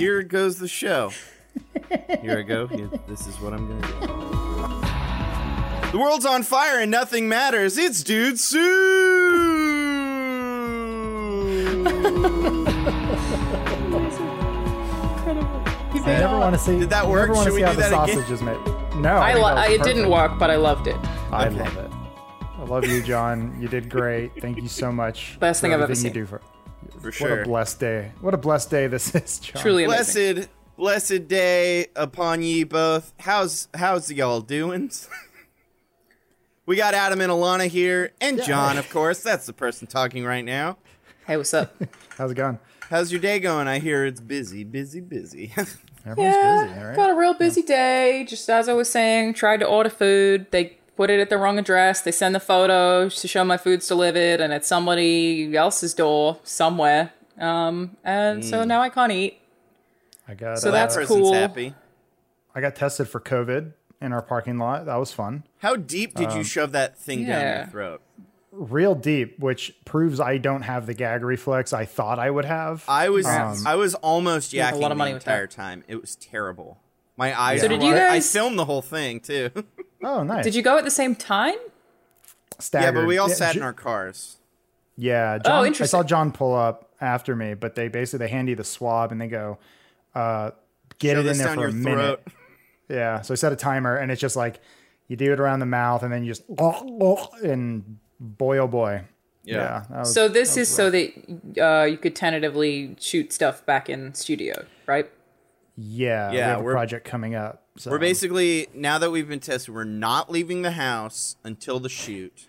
here goes the show. Here I go. Here- this is what I'm gonna do. The world's on fire and nothing matters. It's Dude Soup. I never want to see. Did that work? Should we see how do the that again? sausage is made. No, I think lo- that was it didn't perfect. work, but I loved it. I Okay. love it. I love you, John. You did great. Thank you so much. Best thing I've ever everything seen. You do for, For What a blessed day. What a blessed day this is, John. Truly amazing. Blessed, blessed day upon ye both. How's how's y'all doing? we got Adam and Alana here, and John, of course. That's the person talking right now. Hey, what's up? How's it going? How's your day going? I hear it's busy, busy, busy. Everyone's yeah, busy, all right? got a real busy day. Just as I was saying, tried to order food. They put it at the wrong address. They send the photos to show my food's delivered, and it's somebody else's door somewhere. Um, and so now I can't eat. I got. So uh, that's that person's cool. happy. I got tested for COVID in our parking lot. That was fun. How deep did Um, you shove that thing down your throat? Real deep, which proves I don't have the gag reflex I thought I would have. I was Um, I was almost have a lot of money the with that. entire time. It was terrible. My eyes. So did you wide. I filmed the whole thing too. oh, nice. Did you go at the same time? yeah, but we all Yeah, sat in our cars. Yeah, John, I saw. John pull up after me, but they basically they hand you the swab and they go, uh, get Shove it in there for your a minute. throat. Yeah, so I set a timer and it's just like you do it around the mouth and then you just oh, oh, and boy oh boy. Yeah. that was- So this is so that uh, you could tentatively shoot stuff back in studio, right? Yeah, we Yeah, have a we're- project coming up. So We're basically now that we've been tested, we're not leaving the house until the shoot.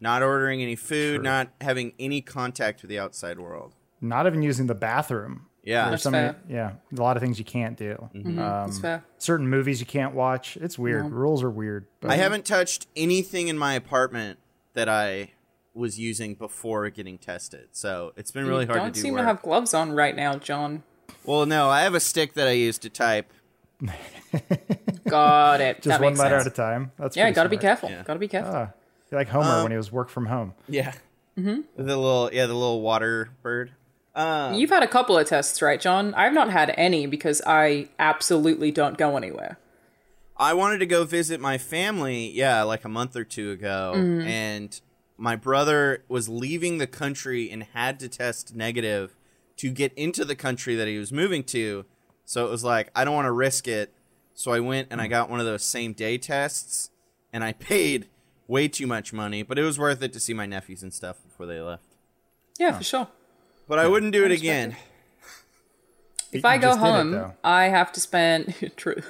Not ordering any food, True. not having any contact with the outside world. not even using the bathroom. Yeah. There's That's so many, fair. Mm-hmm. yeah, a lot of things you can't do. That's Um, fair. certain movies you can't watch. It's weird. Rules are weird. But I haven't touched anything in my apartment that I was using before getting tested. So it's been really you hard to don't seem work. to have gloves on right now, John. Well, no, I have a stick that I use to type. Got it. just that one makes letter sense. at a time. That's Yeah, pretty gotta be smart. careful. Yeah. Gotta be careful. Ah, you're like Homer Um, when he was work from home. Yeah. Mm-hmm. The little yeah, the little water bird. Uh, You've had a couple of tests, right, John? I've not had any because I absolutely don't go anywhere. I wanted to go visit my family, yeah, like a month or two ago, Mm-hmm. and my brother was leaving the country and had to test negative to get into the country that he was moving to. So it was like, I don't want to risk it. So I went and I got one of those same day tests, and I paid way too much money, but it was worth it to see my nephews and stuff before they left. Yeah, for sure. But I wouldn't do it respect again. If I go just did it, home. I have to spend true.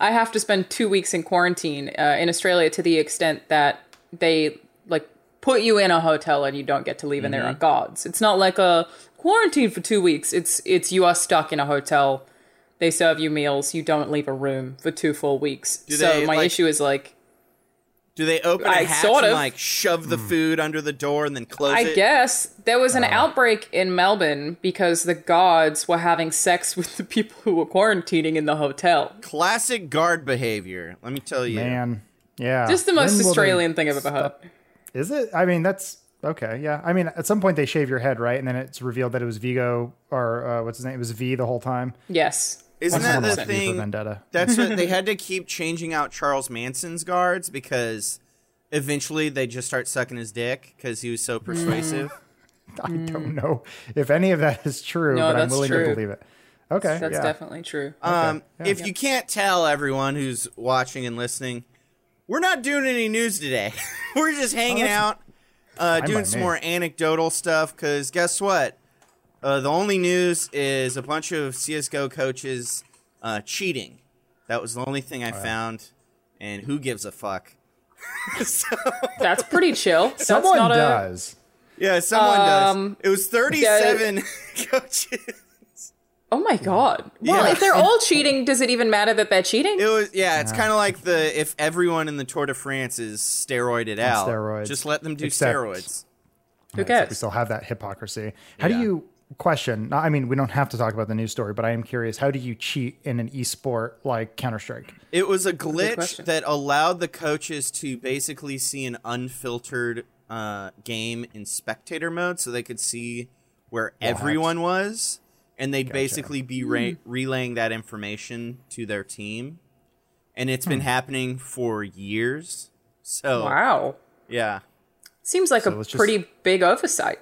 I have to spend two weeks in quarantine uh, in Australia to the extent that they like put you in a hotel and you don't get to leave, and there Mm-hmm. are guards. It's not like a quarantine for two weeks. It's it's you are stuck in a hotel. They serve you meals. You don't leave a room for two full weeks. Do so they, my like- issue is like Do they open a I hatch sort and of. like shove Hmm. the food under the door and then close it? I it? guess there was Uh. an outbreak in Melbourne because the guards were having sex with the people who were quarantining in the hotel. Classic guard behavior. Let me tell you. Man, yeah. Just the most When Australian thing I've ever heard. Is it? I mean, that's okay. Yeah. I mean, at some point they shave your head, right? And then it's revealed that it was Vigo or uh, what's his name? It was V the whole time. Yes. Isn't that the thing? Vendetta. That's what they had to keep changing out Charles Manson's guards because eventually they just start sucking his dick because he was so Mm. persuasive. I don't know if any of that is true, No, but I'm willing true. to believe it. Okay. That's yeah. definitely true. Um, yeah. If you can't tell, everyone who's watching and listening, we're not doing any news today. we're just hanging that's- out, uh, doing some me. more anecdotal stuff. Because guess what? Uh, the only news is a bunch of CS:GO coaches uh, cheating. That was the only thing I found. And who gives a fuck? so, That's pretty chill. Someone not a does. yeah, someone Um, does. It was 37 coaches. Oh my god. Well, Yeah. if they're all cheating, does it even matter that they're cheating? It was yeah. It's kind of like the if everyone in the Tour de France is steroided out, steroids. just let them do Except- steroids. Who cares? We still have that hypocrisy. How Yeah. do you question? I mean, we don't have to talk about the news story, but I am curious. How do you cheat in an esport like Counter Strike? It was a glitch that allowed the coaches to basically see an unfiltered uh, game in spectator mode, so they could see where everyone was, and they'd basically be re- hmm. relaying that information to their team, and it's been hmm. happening for years. So Wow. yeah, Seems like a let's just- pretty big oversight.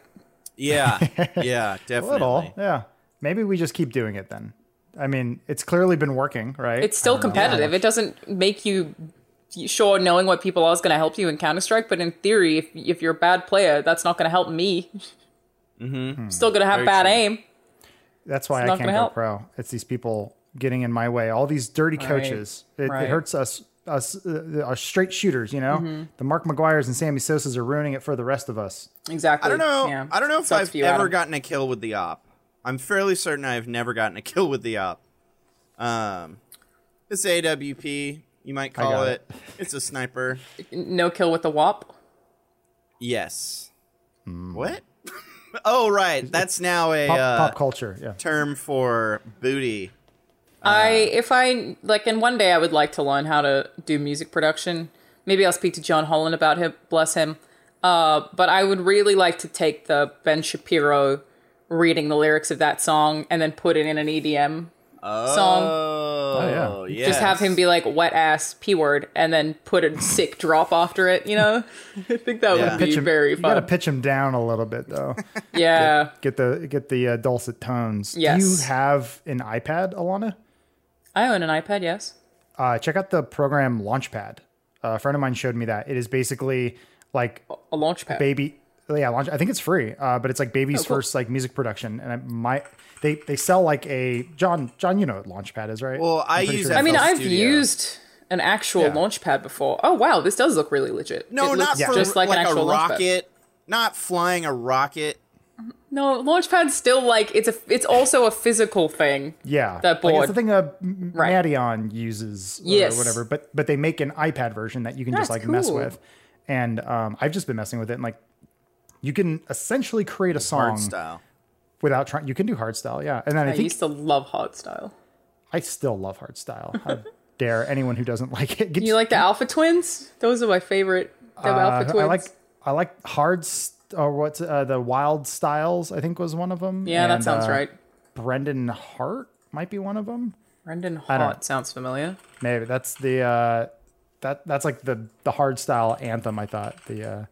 yeah, yeah, A definitely. little, yeah. Maybe we just keep doing it then. I mean, it's clearly been working, right? It's still competitive. It doesn't make you sure knowing what people are is going to help you in Counter Strike, but in theory, if if you're a bad player, that's not going to help me. Mm-hmm. Hmm. Still going to have Very bad true. aim. That's why It's I can't go help. pro. It's these people getting in my way. All these dirty coaches. It, right. it hurts us. Us uh, our straight shooters, you know, Mm-hmm. the Mark McGwire's and Sammy Sosa's are ruining it for the rest of us. Exactly. I don't know. Yeah. I don't know if Sucks I've you, ever Adam. gotten a kill with the op. I'm fairly certain I've never gotten a kill with the op. Um, it's AWP. You might call got it. It's a sniper. no kill with the WAP. Yes. Hmm. What? Oh, right. That's now a Pop, uh, pop culture, yeah. term for booty. I if I like, and one day I would like to learn how to do music production. Maybe I'll speak to John Holland about him. Bless him. Uh, but I would really like to take the Ben Shapiro reading the lyrics of that song and then put it in an EDM song. Oh, yeah. yeah. Just have him be like wet ass p word and then put a sick drop after it. You know, I think that Yeah. would be Pitch him, very you got to pitch him down a little bit though. yeah, get the get the uh, dulcet tones. Do Yes. you have an iPad, Alana? I own an iPad. Yes. Uh, check out the program Launchpad. Uh, a friend of mine showed me that. It is basically like A launchpad baby yeah launch i think it's free uh but it's like baby's Oh, cool. first like music production and i might they they sell like a john john you know what launchpad is right Well, I I'm use sure I mean, I've Studio. used an actual Yeah. launch pad before. Oh wow, this does look really legit. No, It not for just like, like, an actual a launch pad. rocket. Not flying a rocket. No, launchpad's still like it's a it's also a physical thing. yeah that like it's the thing M- Right. Madeon uses Yes. or whatever but but they make an ipad version that you can That's just like mess with and um i've just been messing with it and like you can essentially create a song Hard style. without trying you can do hard style yeah and then i, I think used to love hard style. i still love hard style how dare anyone who doesn't like it get You like the Alpha Twins? Those are my favorite. The Alpha Uh, Twins. I like I like hard st- or what's uh, the Wildstylez. I think was one of them. yeah, that sounds uh, right. Brennan Heart might be one of them. Brennan Heart sounds familiar. Maybe that's the uh, that that's like the the hard style anthem. I thought the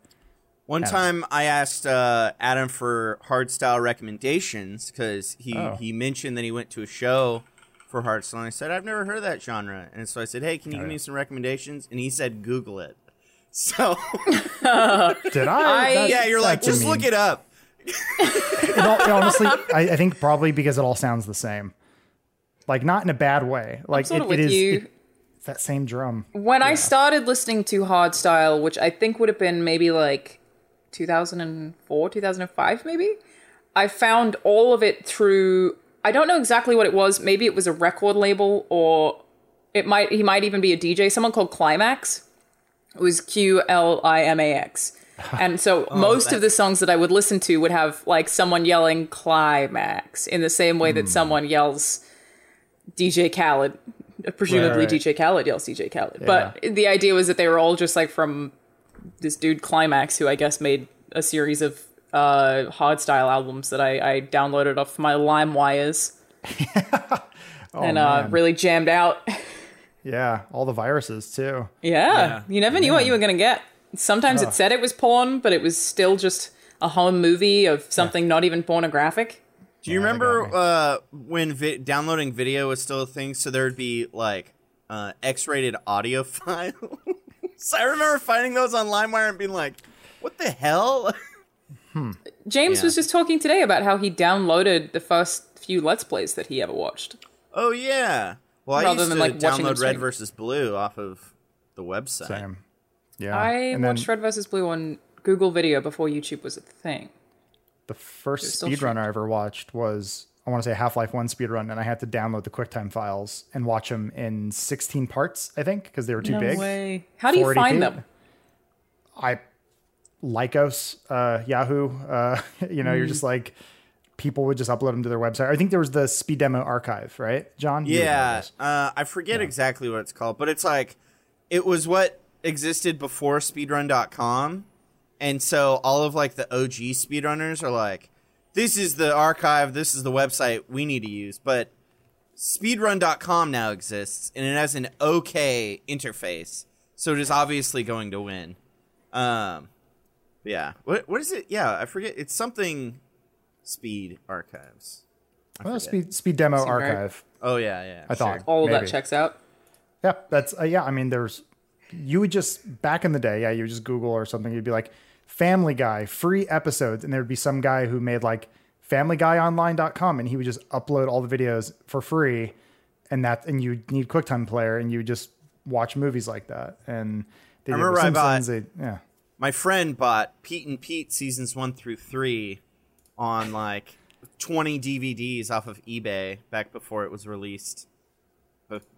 One time I asked uh, Adam for hardstyle recommendations because he, Oh. he mentioned that he went to a show for hardstyle. And I said, I've never heard of that genre. And so I said, hey, can you give yeah. me some recommendations? And he said, Google it. So, did I? I- yeah, you're like, that's just look it up. It all, it honestly, I, I think probably because it all sounds the same. Like not in a bad way. Like it, it is you. it- it's that same drum. when I started listening to hardstyle, which I think would have been maybe like 2004, 2005, maybe, I found all of it through. I don't know exactly what it was. Maybe it was a record label, or it might. He might even be a DJ. Someone called Climax. It was Q L I M A X. And so oh, most of the songs that I would listen to would have like someone yelling climax in the same way that hmm. someone yells DJ Khaled. Presumably Right, right. DJ Khaled yells DJ Khaled. But the idea was that they were all just like from this dude Climax, who I guess made a series of uh, hardstyle albums that I, I downloaded off my Lime Wires and uh, really jammed out. Yeah, all the viruses too. Yeah, you never knew what you were gonna get. Sometimes it said it was porn, but it was still just a home movie of something not even pornographic. Do you Yeah, remember uh, when vi- downloading video was still a thing? So there'd be like uh, X-rated audio files. I remember finding those on LimeWire and being like, "What the hell?" Hmm. James Yeah. was just talking today about how he downloaded the first few Let's Plays that he ever watched. oh yeah. Well, I Rather used than, to like, download Red stream. versus Blue off of the website. Same. Yeah. I and then watched Red vs. Blue on Google Video before YouTube was a thing. the first still speedrun I ever watched was I want to say Half Life One speedrun, and I had to download the QuickTime files and watch them in 16 parts, I think, because they were too no big. way. How do you 480p? find them? I Lycos, uh, Yahoo. Uh, you know, you're Mm. just like people would just upload them to their website. I think there was the Speed Demo Archive, right, John? You would know Yeah, uh, I forget exactly what it's called, but it's like it was what existed before speedrun.com. And so all of like the OG speedrunners are like, this is the archive, this is the website we need to use, but speedrun.com now exists and it has an okay interface. So it is obviously going to win. Um yeah. What what is it? Yeah, I forget. It's something speed archives. Well, speed speed demo Seemed right. archive. Oh yeah, yeah. I thought. All of that checks out. Yeah, that's uh, yeah. I mean, there's you would just back in the day, yeah, you would just Google or something. You'd be like Family Guy free episodes, and there would be some guy who made like FamilyGuyOnline.com, and he would just upload all the videos for free, and that and you need QuickTime Player, and you just watch movies like that. And they I remember I bought- they- yeah, My friend bought Pete and Pete seasons 1 through 3 on like 20 DVDs off of eBay back before it was released.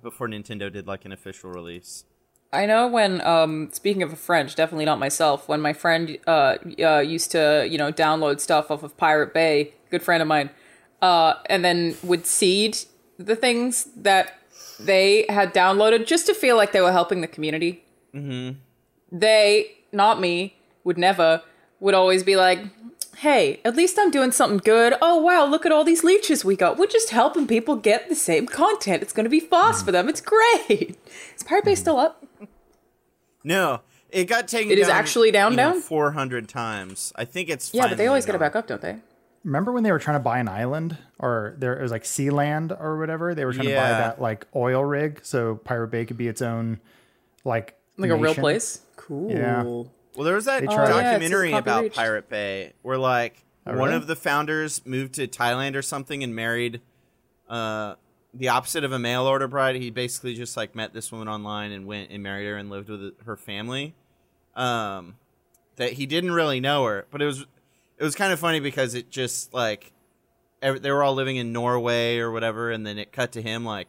Before Nintendo did like an official release. I know when, um, speaking of a French, definitely not myself, when my friend uh, uh, used to, you know, download stuff off of Pirate Bay, good friend of mine, uh, and then would seed the things that they had downloaded just to feel like they were helping the community. Mm-hmm. They, not me, would never, would always be like, hey, at least I'm doing something good. Oh, wow, look at all these leeches we got. We're just helping people get the same content. It's going to be fast for them. It's great. Is Pirate Bay still up? No, it got taken It is down, actually down, you down? 400 times. I think it's Yeah, but they finally always get it back up, don't they? remember when they were trying to buy an island or there it was like Sealand or whatever? They were trying to buy that like oil rig so Pirate Bay could be its own like Like a real place? Cool. Yeah. Well, there was that. Oh, documentary just about copy-reached. Pirate Bay where like one really? of the founders moved to Thailand or something and married uh the opposite of a mail order bride. He basically just like met this woman online and went and married her and lived with her family. Um that he didn't really know her, but it was it was kind of funny because it just like ev they were all living in Norway or whatever and then it cut to him like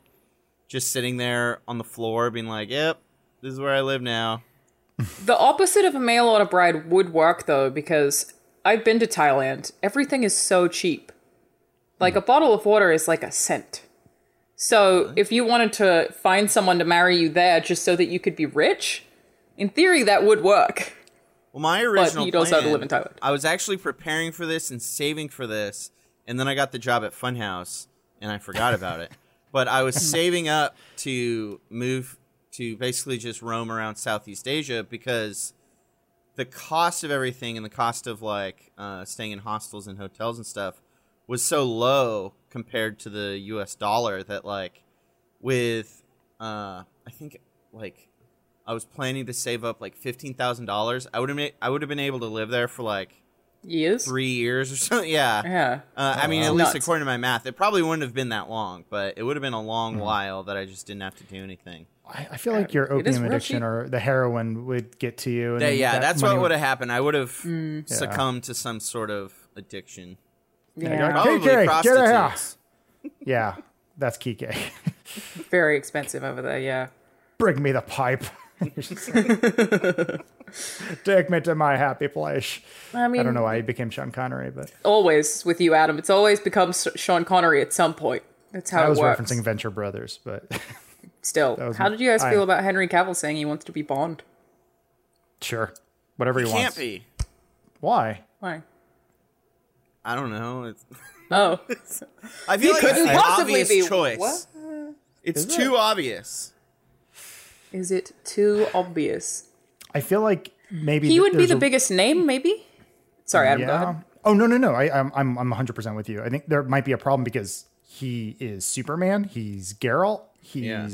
just sitting there on the floor being like, "Yep, this is where I live now." The opposite of a mail order bride would work though, because I've been to Thailand. Everything is so cheap. Like a bottle of water is like a cent. So if you wanted to find someone to marry you there just so that you could be rich, in theory that would work. Well, my original you'd also have to live in Thailand. I was actually preparing for this and saving for this, and then I got the job at Funhaus, and I forgot about it. But I was saving up to move to basically just roam around Southeast Asia because the cost of everything and the cost of like uh, staying in hostels and hotels and stuff was so low compared to the U.S. dollar that like with uh, I think like I was planning to save up like fifteen thousand dollars. I would have I would have been able to live there for like Years? three years or something. Yeah. Yeah. Uh, I mean, wow. at least Nuts. according to my math, it probably wouldn't have been that long, but it would have been a long Hmm. while that I just didn't have to do anything. I, I feel like your opium addiction or the heroin would get to you. And Yeah, yeah, that that's what would have happened. I would have Mm. succumbed to some sort of addiction. You're Yeah. like, Probably KK, get out. Yeah, that's Kike. Very expensive over there, yeah. Bring me the pipe. Take me to my happy place. I mean, I don't know why he became Sean Connery, but always with you, Adam. It's always become Sean Connery at some point. That's how I it was works. referencing Venture Brothers. But Still, how my- did you guys I- feel about Henry Cavill saying he wants to be Bond? sure, whatever he, It wants. can't be. Why? Why? I don't know. It's, Oh, I feel like it's couldn't an possibly obvious be- choice. what? It's Is too obvious. is it too obvious? I feel like maybe He th- would be the a- biggest name, maybe. Sorry, Adam. Go Yeah. ahead. Oh no no no! I, I'm I'm I'm 100 percent with you. I think there might be a problem because he is Superman. He's Geralt. He's Yeah.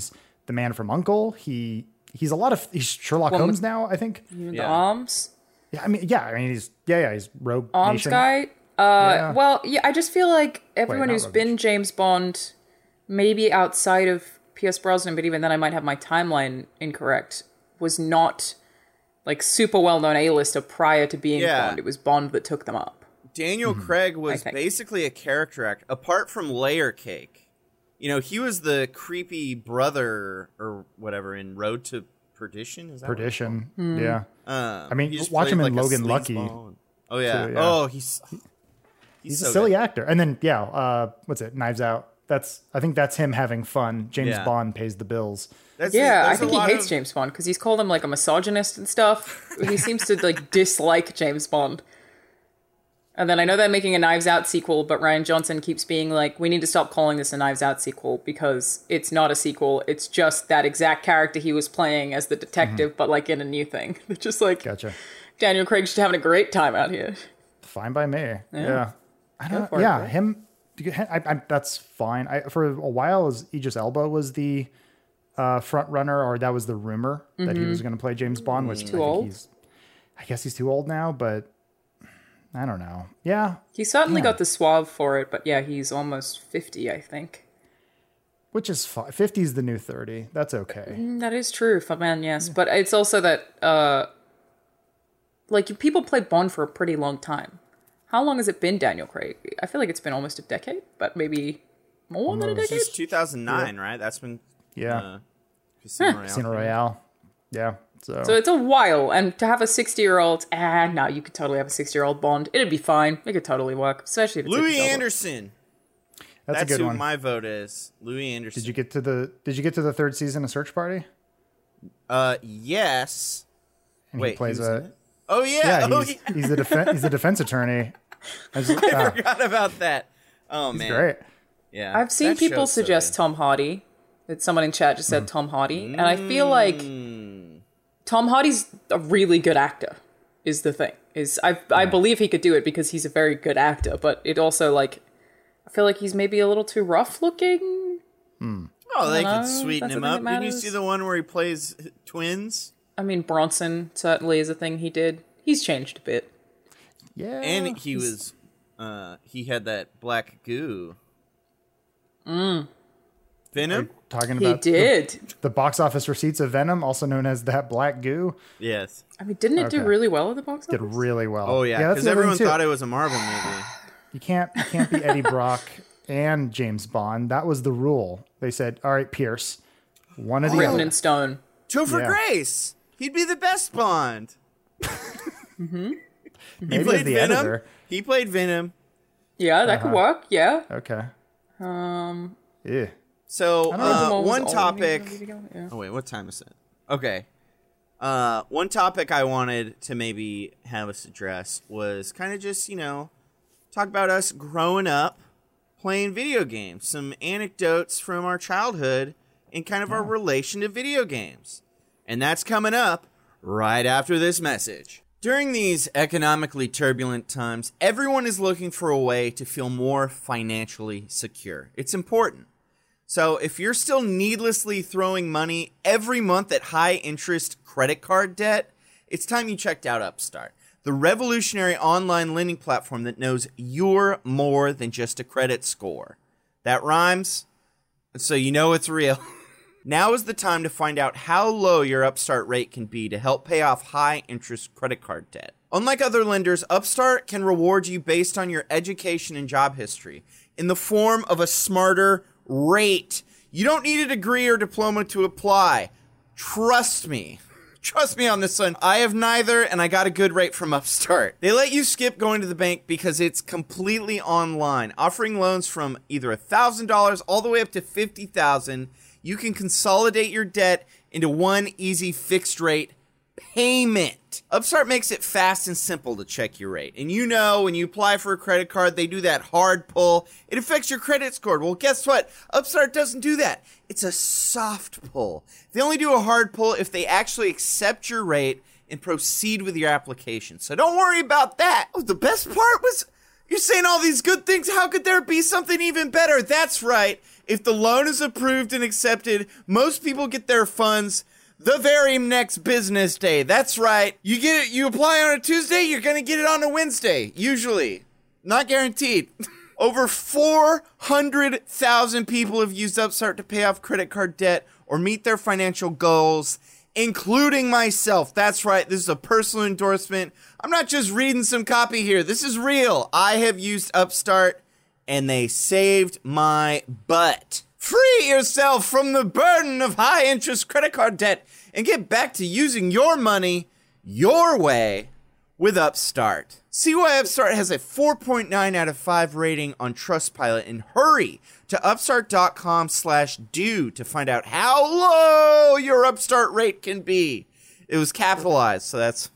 the man from Uncle. He he's a lot of he's Sherlock Well, Holmes now. I think. The Yeah. arms, Yeah, I mean yeah. I mean he's yeah yeah he's Rogue arms Nation. guy. Uh, Yeah. well, yeah. I just feel like everyone not who's Rogue been James Bond, maybe outside of P.S. Brosnan, but even then, I might have my timeline incorrect. Was not like super well known A-lister prior to being Yeah. Bond. It was Bond that took them up. Daniel Craig was basically a character act apart from Layer Cake. You know, he was the creepy brother or whatever in Road to Perdition. Is that Perdition. Hmm. Yeah. Um, I mean, he just watch him in like Logan Lucky, sleazeball. Oh yeah. too, yeah. Oh, he's he's, He's so a silly good. actor. And then yeah, uh, what's it? Knives Out. That's I think that's him having fun. James Yeah. Bond pays the bills. That's Yeah, I think he hates of- James Bond because he's called him like a misogynist and stuff. he seems to like dislike James Bond. And then I know they're making a Knives Out sequel, but Rian Johnson keeps being like, we need to stop calling this a Knives Out sequel because it's not a sequel. It's just that exact character he was playing as the detective, but like in a new thing. It's just like Gotcha. Daniel Craig's just having a great time out here. Fine by me. Yeah. I don't. it, yeah, bro. him. I, I, that's fine. I, for a while, as Idris Elba was the uh, front runner, or that was the rumor that he was going to play James Bond. Which I Too think old? he's. I guess he's too old now, but I don't know. Yeah, He certainly Yeah. got the suave for it, but yeah, he's almost 50, I think. which is fine. Fifty is the new thirty. That's okay. Mm, That is true for man, yes. But it's also that, uh, like, people play Bond for a pretty long time. How long has it been, Daniel Craig? I feel like it's been almost a decade, but maybe more than a decade. Since 2009, right? That's when Yeah, uh, Casino Royale. Casino Royale. Yeah. So, So it's a while, and to have a 60 year old, ah, no, you could totally have a 60 year old Bond. It'd be fine. It could totally work, especially if it's Louie Anderson. that's, That's, a good who one. my vote is. Louie Anderson. did you get to the Did you get to the third season of Search Party? Uh, yes. And Wait, he plays was in a. it? Oh yeah. Yeah, oh, he's, yeah. he's the defense. He's the defense attorney. I just, I forgot about that. Oh man. great. Yeah. I've seen people show's so suggest. Tom Hardy. That someone in chat just said Mm. Tom Hardy, and I feel like Mm. Tom Hardy's a really good actor. Is the thing is I I believe he could do it because he's a very good actor, but it also like I feel like he's maybe a little too rough looking. Oh, they know, could sweeten that's him up. that Didn't you see the one where he plays twins? I mean, Bronson certainly is a thing he did. He's changed a bit. Yeah. and he was, uh, he had that black goo. Mm. Venom. talking about the, did. the box office receipts of Venom, also known as that black goo, Yes. I mean, didn't it do really well at the box office? did really well. Oh yeah, that's because the other thing, everyone thought it was a Marvel movie. You can't you can't be Eddie Brock and James Bond. That was the rule. They said, "All right, Pierce, one of the Written other." in stone. Topher Yeah. Grace. He'd be the best Bond. Maybe He played the Venom. editor. He played Venom. Yeah, that Uh-huh. could work. Yeah. Okay. Um. Yeah. So uh, one topic. when he was a yeah. Oh wait, what time is it? Okay. Uh, one topic I wanted to maybe have us address was kind of just you know talk about us growing up playing video games, some anecdotes from our childhood, and kind of our relation to video games. And that's coming up right after this message. During these economically turbulent times, everyone is looking for a way to feel more financially secure. It's important. So if you're still needlessly throwing money every month at high interest credit card debt, it's time you checked out Upstart, the revolutionary online lending platform that knows you're more than just a credit score. That rhymes, so you know it's real. Now is the time to find out how low your Upstart rate can be to help pay off high interest credit card debt. Unlike other lenders, Upstart can reward you based on your education and job history in the form of a smarter rate. You don't need a degree or diploma to apply. Trust me. Trust me on this one. I have neither, and I got a good rate from Upstart. They let you skip going to the bank because it's completely online, offering loans from either $1,000 all the way up to $50,000. You can consolidate your debt into one easy fixed rate payment. Upstart makes it fast and simple to check your rate. And you know, when you apply for a credit card, they do that hard pull. It affects your credit score. Well, guess what? Upstart doesn't do that. It's a soft pull. They only do a hard pull if they actually accept your rate and proceed with your application. So don't worry about that. Oh, the best part was you're saying all these good things. How could there be something even better? That's right. If the loan is approved and accepted, most people get their funds the very next business day. That's right. You get it, you apply on a Tuesday, you're going to get it on a Wednesday, usually. Not guaranteed. Over 400,000 people have used Upstart to pay off credit card debt or meet their financial goals, including myself. That's right. This is a personal endorsement. I'm not just reading some copy here. This is real. I have used Upstart and they saved my butt. Free yourself from the burden of high interest credit card debt and get back to using your money your way with Upstart. See why Upstart has a 4.9 out of 5 rating on Trustpilot and hurry to upstart.com slash do to find out how low your Upstart rate can be. It was capitalized, so that's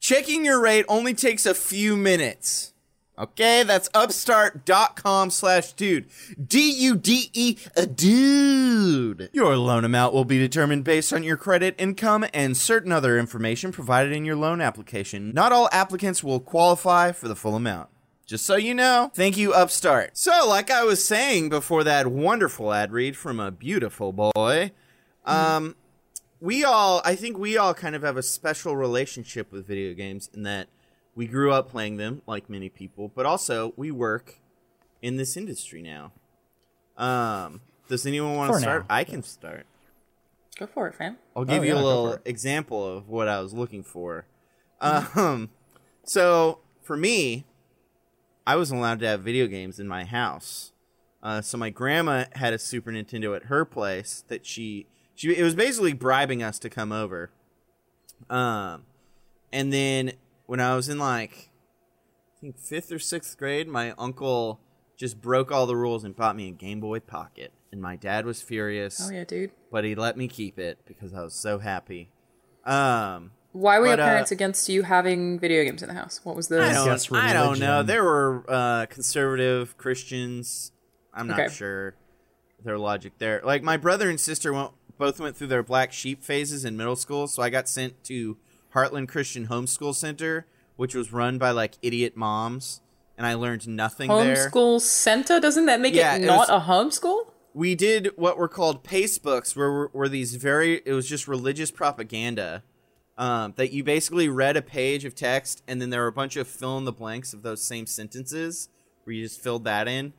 checking your rate only takes a few minutes. Okay, that's upstart.com slash dude. D U D E, a dude. Your loan amount will be determined based on your credit, income, and certain other information provided in your loan application. Not all applicants will qualify for the full amount. Just so you know, thank you, Upstart. So, like I was saying before that wonderful ad read from a beautiful boy, um, we all, I think we all kind of have a special relationship with video games in that we grew up playing them, like many people, but also we work in this industry now. Um, does anyone want to start? now, I can start. Go for it, fam. I'll give Oh, you yeah, a little example of what I was looking for. Um, so for me, I wasn't allowed to have video games in my house. Uh, so my grandma had a Super Nintendo at her place that she she it was basically bribing us to come over. Um, and then when I was in like I think fifth or sixth grade, my uncle just broke all the rules and bought me a Game Boy Pocket, and my dad was furious Oh yeah, dude. but he let me keep it because I was so happy. Um, Why were But, your uh, parents against you having video games in the house? What was the I don't, I don't know. There were uh, conservative Christians. I'm not Okay. sure their logic there. Like my brother and sister went, both went through their black sheep phases in middle school, so I got sent to Heartland Christian Homeschool Center, which was run by like idiot moms, and I learned nothing there. homeschool center? Doesn't that make Yeah, it it not was- a homeschool? we did what were called pace books where were, were these very it was just religious propaganda um, that you basically read a page of text and then there were a bunch of fill in the blanks of those same sentences where you just filled that in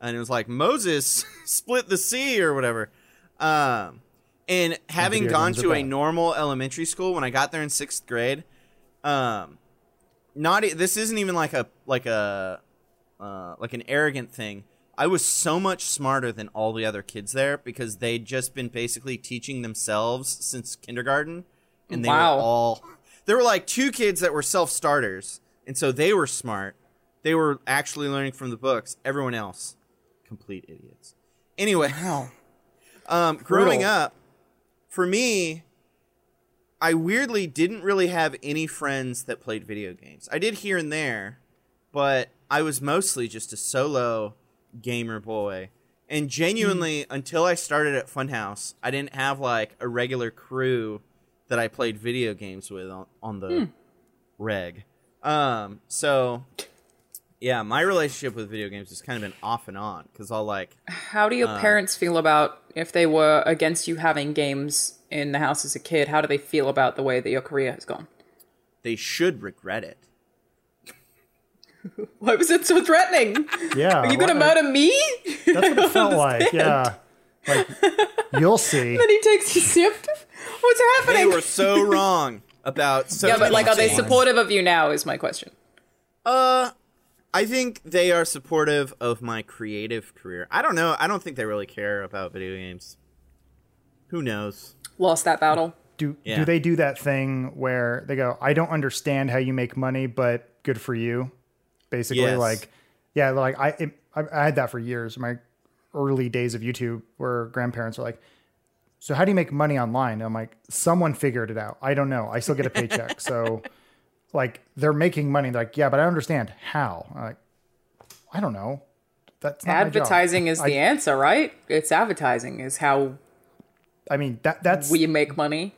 and it was like moses split the sea or whatever um, and having video gone to a bad. normal elementary school when i got there in sixth grade um, not this isn't even like a like a uh, like an arrogant thing. I was so much smarter than all the other kids there because they'd just been basically teaching themselves since kindergarten, and they Wow. were all there were like two kids that were self starters, and so they were smart. They were actually learning from the books. Everyone else, complete idiots. Anyway, um, growing up, for me, I weirdly didn't really have any friends that played video games. I did here and there, but I was mostly just a solo gamer boy. And genuinely, until I started at Funhaus, I didn't have like a regular crew that I played video games with on, on the reg. Um, so yeah, my relationship with video games has kind of been off and on because I'll like How do Uh. your parents feel about if they were against you having games in the house as a kid? How do they feel about the way that your career has gone? they should regret it. Why was it so threatening? Yeah. Are you gonna well, murder me? That's what it felt like. Yeah. Like, you'll see. then he takes a sip. What's happening? They were so wrong about so yeah, but like, are they supportive of you now? Is my question. Uh, I think they are supportive of my creative career. I don't know. I don't think they really care about video games. Who knows? Lost that battle. Do Yeah. do they do that thing where they go, I don't understand how you make money, but good for you? Basically, Yes. like, yeah, like I, it, I I had that for years. My early days of YouTube, where grandparents are like, "So how do you make money online?" I'm like, "Someone figured it out. I don't know. I still get a paycheck, so." Like they're making money. They're like, yeah, but I understand how. I'm like, I don't know. That's not my job." Advertising is the answer, right? It's advertising is how I mean, that that's we make money.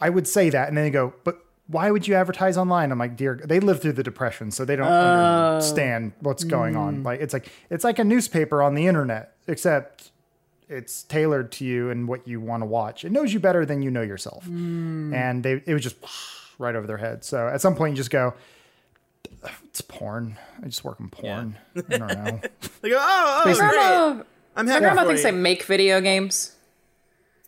I would say that, and then they go, but why would you advertise online? I'm like, dear, they lived through the depression, so they don't oh. understand what's going on. Hmm. Like it's like it's like a newspaper on the internet, except it's tailored to you and what you want to watch. It knows you better than you know yourself, hmm. and they it was just right over their head. So at some point, you just go, it's porn. I just work in porn. I don't know. They go, oh, oh, Basically- great. Grandma, I'm my happy grandma for thinks. I make video games.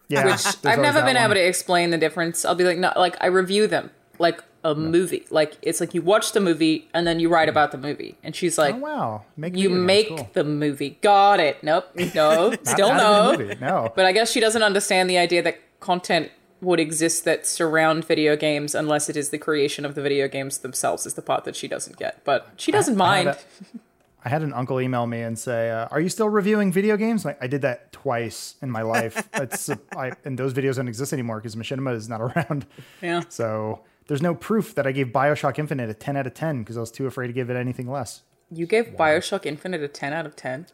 Yeah, which I've never been one. able to explain the difference. I'll be like, no, like I review them like a movie. Like it's like you watch the movie and then you write about the movie. And she's like, Oh wow, make you make cool. the movie. Got it. Nope. No. Still Not no. movie, No, But I guess she doesn't understand the idea that content would exist that surround video games unless it is the creation of the video games themselves is the part that she doesn't get. But she doesn't I had mind. a- I had an uncle email me and say, uh, "Are you still reviewing video games?" Like I did that twice in my life. That's I, and those videos don't exist anymore because Machinima is not around. Yeah. So there's no proof that I gave Bioshock Infinite a 10 out of 10 because I was too afraid to give it anything less. You gave Bioshock Infinite a 10 out of 10.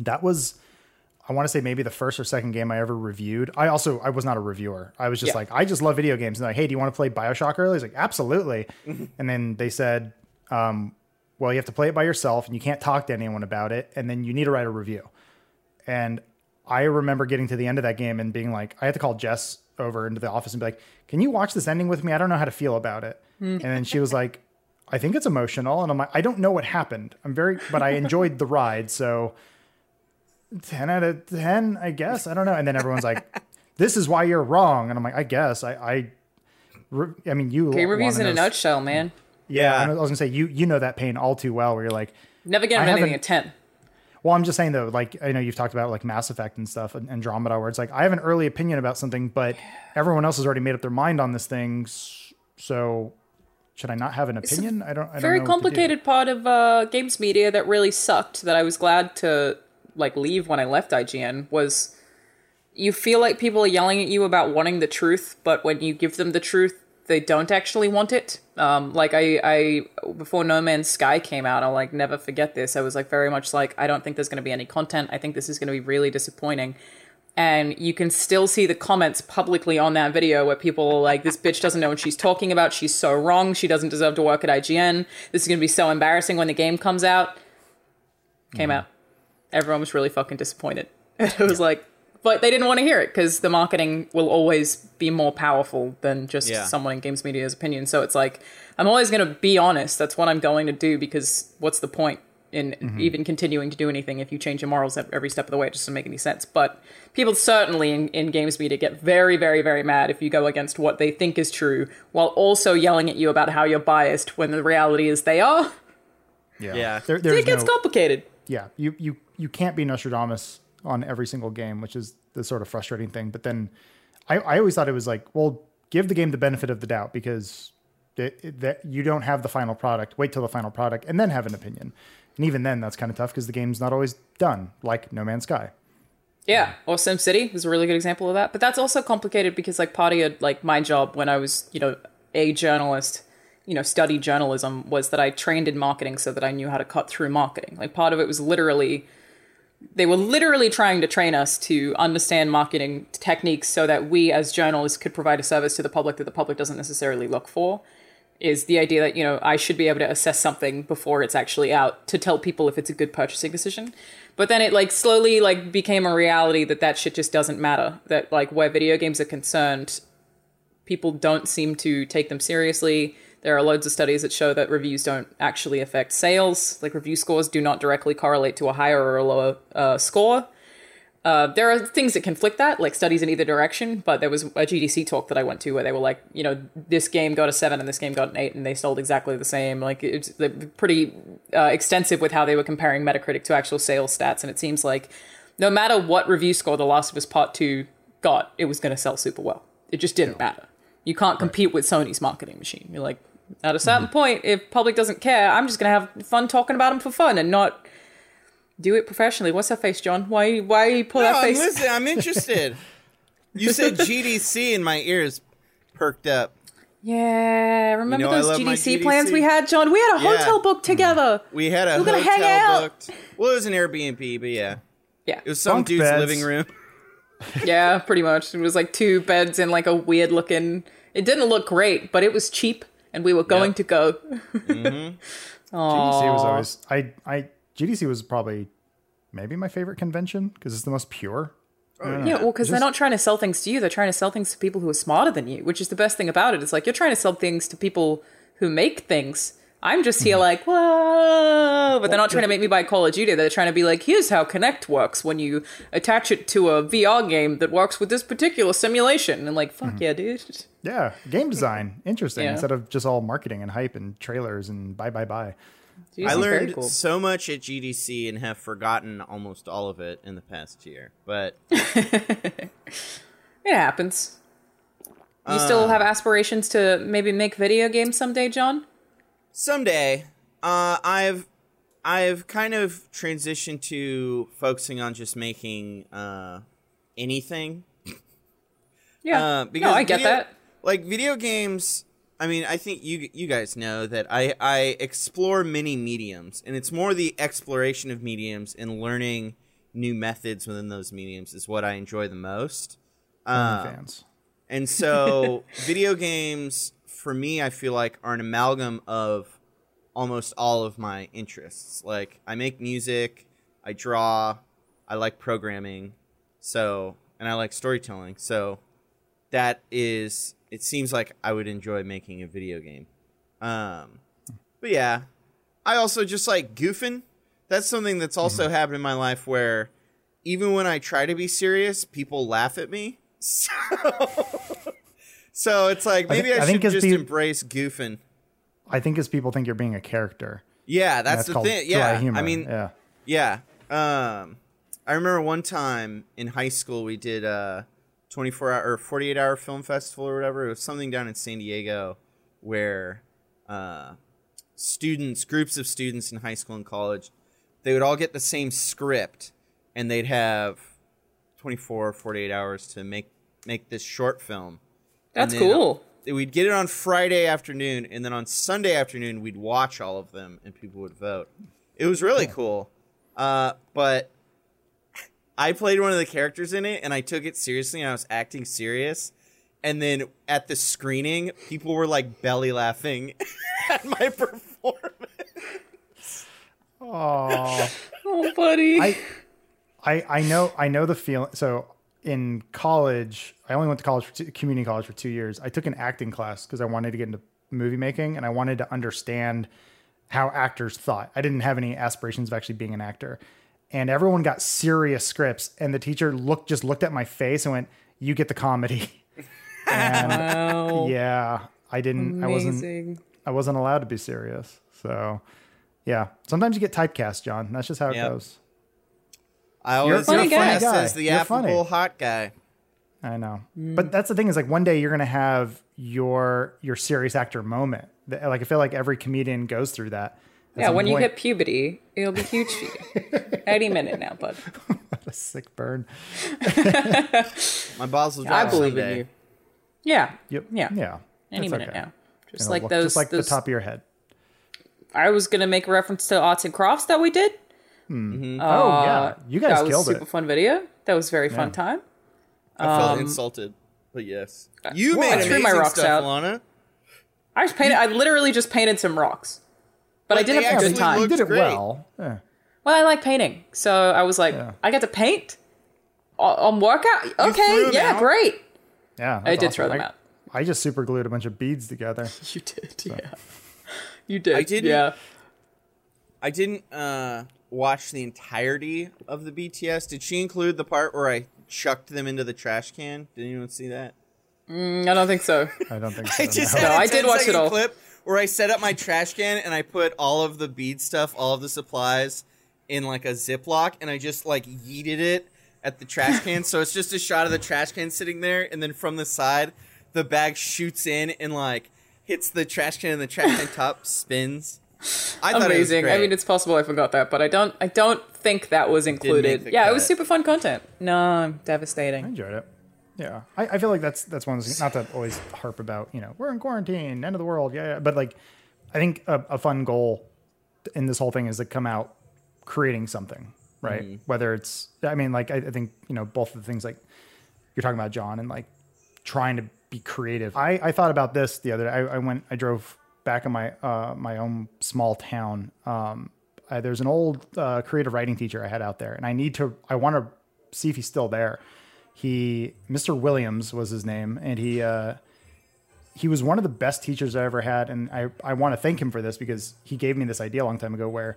That was, I want to say maybe the first or second game I ever reviewed. I also I was not a reviewer. I was just Yeah. like, I just love video games. And they're like, hey, do you want to play Bioshock early? Was like, absolutely. and then they said, um, well, you have to play it by yourself and you can't talk to anyone about it, and then you need to write a review. And I remember getting to the end of that game and being like, I had to call Jess over into the office and be like, "Can you watch this ending with me? I don't know how to feel about it." And then she was like, "I think it's emotional," and I'm like, "I don't know what happened. I'm very, but I enjoyed the ride, so ten out of ten, I guess. I don't know." And then everyone's like, "This is why you're wrong," and I'm like, "I guess I." I re- I mean, you Game reviews in wanna a nutshell, man. Yeah, Yeah. I was gonna say you you know that pain all too well. Where you're like, Never getting anything a 10. well, I'm just saying though, like I know you've talked about like Mass Effect and stuff and Andromeda, where it's like I have an early opinion about something, but everyone else has already made up their mind on this thing. So should I not have an opinion? I don't. I don't very know what to do. complicated part of uh, games media that really sucked that I was glad to like leave when I left IGN was you feel like people are yelling at you about wanting the truth, but when you give them the truth, they don't actually want it. Um, like I, I before No Man's Sky came out, I'll like never forget this. I was like very much like I don't think there's going to be any content. I think this is going to be really disappointing. And you can still see the comments publicly on that video where people are like, this bitch doesn't know what she's talking about. She's so wrong. She doesn't deserve to work at IGN. This is going to be so embarrassing when the game comes out. Came out. Everyone was really fucking disappointed. it was like, but they didn't want to hear it because the marketing will always be more powerful than just Yeah. someone in games media's opinion. So it's like, I'm always going to be honest. That's what I'm going to do because what's the point in mm-hmm. even continuing to do anything if you change your morals at every step of the way? It just doesn't make any sense. But people certainly in, in games media get very, very, very mad if you go against what they think is true while also yelling at you about how you're biased when the reality is they are. Yeah, Yeah. There, there's it gets no, complicated. Yeah. You you you can't be Nostradamus on every single game, which is the sort of frustrating thing. But then, I I always thought it was like, well, give the game the benefit of the doubt because that you don't have the final product. Wait till the final product and then have an opinion. And even then, that's kind of tough because the game's not always done, like No Man's Sky. Yeah, or SimCity is a really good example of that. But that's also complicated because like part of your, like my job when I was, you know, a journalist, you know, studied journalism was that I trained in marketing so that I knew how to cut through marketing. Like part of it was literally they were literally trying to train us to understand marketing techniques so that we as journalists could provide a service to the public that the public doesn't necessarily look for is the idea that you know I should be able to assess something before it's actually out to tell people if it's a good purchasing decision. But then it like slowly like became a reality that that shit just doesn't matter. That like where video games are concerned, people don't seem to take them seriously. There are loads of studies that show that reviews don't actually affect sales. Like review scores do not directly correlate to a higher or a lower uh, score. Uh, there are things that conflict that, like studies in either direction. But there was a GDC talk that I went to where they were like, you know, this game got a seven and this game got an eight, and they sold exactly the same. Like it's pretty uh, extensive with how they were comparing Metacritic to actual sales stats, and it seems like no matter what review score The Last of Us Part Two got, it was going to sell super well. It just didn't matter. You can't compete with Sony's marketing machine. You're like, at a certain mm-hmm. point, if public doesn't care, I'm just going to have fun talking about them for fun and not do it professionally. What's that face, John? Why? Why you pull No, that I'm face? listening. I'm interested. you said GDC, and my ears perked up. Yeah, remember know those love my GDC, plans we had, John? We had a Yeah. hotel booked mm-hmm. together. We had a We're gonna hotel hang out. booked. Well, it was an Airbnb, but yeah, Yeah, it was some Bunk dude's beds. living room. yeah, pretty much. It was like two beds in like a weird looking. It didn't look great, but it was cheap, and we were going Yep. to go. Mm-hmm. GDC was always I I GDC was probably maybe my favorite convention because it's the most pure. Oh, yeah, well, because they're not trying to sell things to you; they're trying to sell things to people who are smarter than you. Which is the best thing about it. It's like you're trying to sell things to people who make things. I'm just here mm-hmm. like whoa, but they're not trying to make me buy Call of Duty. They're trying to be like, here's how Kinect works when you attach it to a VR game that works with this particular simulation. And like, fuck mm-hmm. yeah, dude. Yeah, game design interesting Yeah. instead of just all marketing and hype and trailers and bye bye bye. Jeez, I learned cool. so much at GDC and have forgotten almost all of it in the past year. But It happens. You still have aspirations to maybe make video games someday, John? someday, uh, I've I've kind of transitioned to focusing on just making uh, anything Yeah. Uh, no, I get video- that. Like video games, I mean, I think you you guys know that I I explore many mediums, and it's more the exploration of mediums and learning new methods within those mediums is what I enjoy the most. Um, fans. and so, video games for me, I feel like are an amalgam of almost all of my interests. Like I make music, I draw, I like programming, so and I like storytelling. So that is it seems like I would enjoy making a video game. Um but yeah, I also just like goofing. That's something that's also happened in my life where even when I try to be serious, people laugh at me. So, so it's like I maybe I, I think should just embrace goofing. I think as people think you're being a character. Yeah, And that's, the thing. Yeah, humor. I mean, yeah. Yeah. Um, I remember one time in high school we did a 24 hour or 48 hour film festival or whatever. It was something down in San Diego where uh, students, groups of students in high school and college, they would all get the same script and they'd have 24 or 48 hours to make make this short film. That's cool. We'd get it on Friday afternoon, and then on Sunday afternoon, we'd watch all of them, and people would vote. It was really cool. Uh, but I played one of the characters in it, and I took it seriously, and I was acting serious. And then at the screening, people were like belly laughing at my performance. Oh, Oh, buddy. I, I, I know, I know the feeling. So in college, I only went to college for two, community college for two years. I took an acting class because I wanted to get into movie making and I wanted to understand how actors thought. I didn't have any aspirations of actually being an actor. And everyone got serious scripts, and the teacher looked just looked at my face and went, "You get the comedy." and wow. yeah, I didn't. I wasn't. I wasn't allowed to be serious. So, yeah. Sometimes you get typecast, John. That's just how it goes. I always funny get guy. cast Guy. as the You're funny. affable hot guy. I know. Mm. But that's the thing is like one day you're gonna have your your serious actor moment. Like I feel like every comedian goes through that. At Yeah, some when you hit puberty, it'll be huge for you. Any minute now, bud. what a sick burn. My balls will I drop believe someday. in you. Yeah. Yep. Yeah. Yeah. Any minute okay. now. Just It'll like look those. just like those the top of your head. I was gonna make a reference to arts and crafts that we did. Hmm. Mm-hmm. Uh, oh yeah. You guys that was killed super it. fun video. That was very fun time. I felt um, insulted, but yes. You Well, made I threw amazing my rocks stuff, out. Lana. I just painted. I literally just painted some rocks, but I did they have a good time. You did it great. well. Yeah. Well, I like painting, so I was like, Yeah. I get to paint on on workout. Okay, yeah, out? great. Yeah. I did awesome. throw them I, out. I just super glued a bunch of beads together. You did, yeah. You did. I didn't- Yeah. I didn't uh, watch the entirety of the BTS. Did she include the part where I chucked them into the trash can? Did anyone see that? Mm, I don't think so. I don't think so. I just no. had No, a I did watch it all. clip where I set up my trash can and I put all of the bead stuff, all of the supplies in like a Ziploc and I just like yeeted it at the trash can. so it's just a shot of the trash can sitting there and then from the side the bag shoots in and like hits the trash can and the trash can top spins. I thought Amazing. it was great. I mean, it's possible I forgot that, but I don't. I don't think that was included. the Yeah, it was super fun content. No, devastating. I enjoyed it. Yeah, I, I feel like that's that's one of those not to always harp about you know we're in quarantine, end of the world, yeah, yeah. But like, I think a, a fun goal in this whole thing is to come out creating something, right? Mm-hmm. Whether it's, I mean, like I, I think you know both of the things like you're talking about, John, and like trying to be creative. I I thought about this the other day. I, I went, I drove back in my uh my own small town. Um, I, there's an old uh, creative writing teacher I had out there, and I need to, I want to see if he's still there he Mr. Williams was his name, and he uh, he was one of the best teachers I ever had, and I I want to thank him for this because he gave me this idea a long time ago where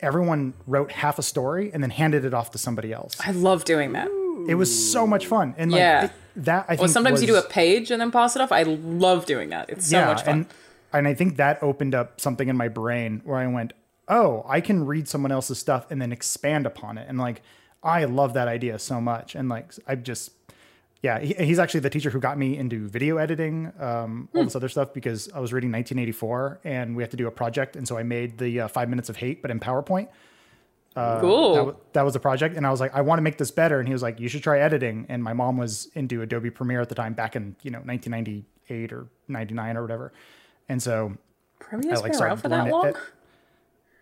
everyone wrote half a story and then handed it off to somebody else. I love doing that. It was so much fun, and like Yeah. that I think Well, sometimes you do a page and then pass it off. I love doing that. It's so much fun. And, and I think that opened up something in my brain where I went, oh, I can read someone else's stuff and then expand upon it. And like, I love that idea so much. And like, I just, yeah, he, he's actually the teacher who got me into video editing, um, all Hmm. this other stuff because I was reading 1984 and we had to do a project. And so I made the uh, five minutes of hate, but in PowerPoint. cool. That, w- that was a project, and I was like, I want to make this better. And he was like, you should try editing. And my mom was into Adobe Premiere at the time, back in you know 1998 or ninety nine or whatever. And so Premiere's I, like, been around for that doing it long? at-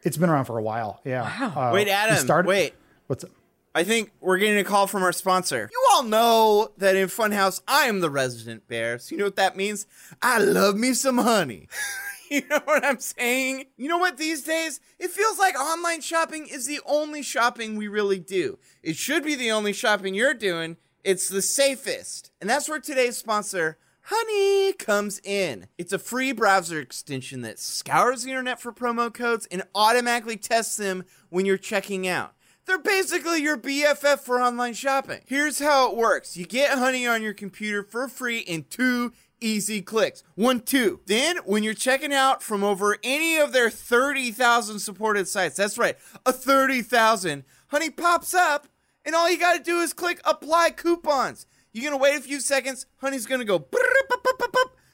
it's been around for a while. Yeah. Wow. Uh, Wait, Adam. started- Wait. What's up? I think we're getting a call from our sponsor. You all know that in Funhaus, I am the resident bear. So you know what that means? I love me some honey. you know what I'm saying? You know what? These days, it feels like online shopping is the only shopping we really do. It should be the only shopping you're doing. It's the safest. And that's where today's sponsor, Honey comes in. It's a free browser extension that scours the internet for promo codes and automatically tests them when you're checking out. They're basically your BFF for online shopping. Here's how it works you get Honey on your computer for free in two easy clicks. One, two. Then, when you're checking out from over any of their 30,000 supported sites, that's right, a 30,000, Honey pops up, and all you gotta do is click apply coupons. You're gonna wait a few seconds, Honey's gonna go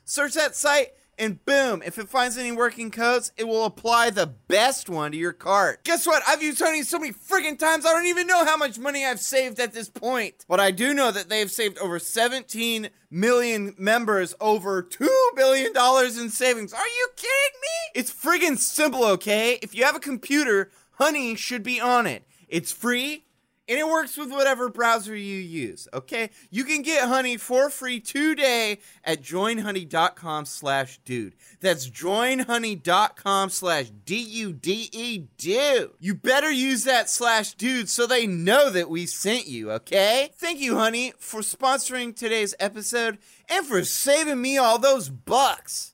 search that site, and boom, if it finds any working codes, it will apply the best one to your cart. Guess what? I've used Honey so many friggin' times, I don't even know how much money I've saved at this point. But I do know that they've saved over 17 million members over $2 billion in savings. Are you kidding me? It's friggin' simple, okay? If you have a computer, Honey should be on it. It's free and it works with whatever browser you use okay? You can get honey for free today at joinhoney.com slash dude. That's joinhoney.com slash d-u-d-e dude. You better use that slash dude so they know that we sent you okay? Thank you honey for sponsoring today's episode and for saving me all those bucks.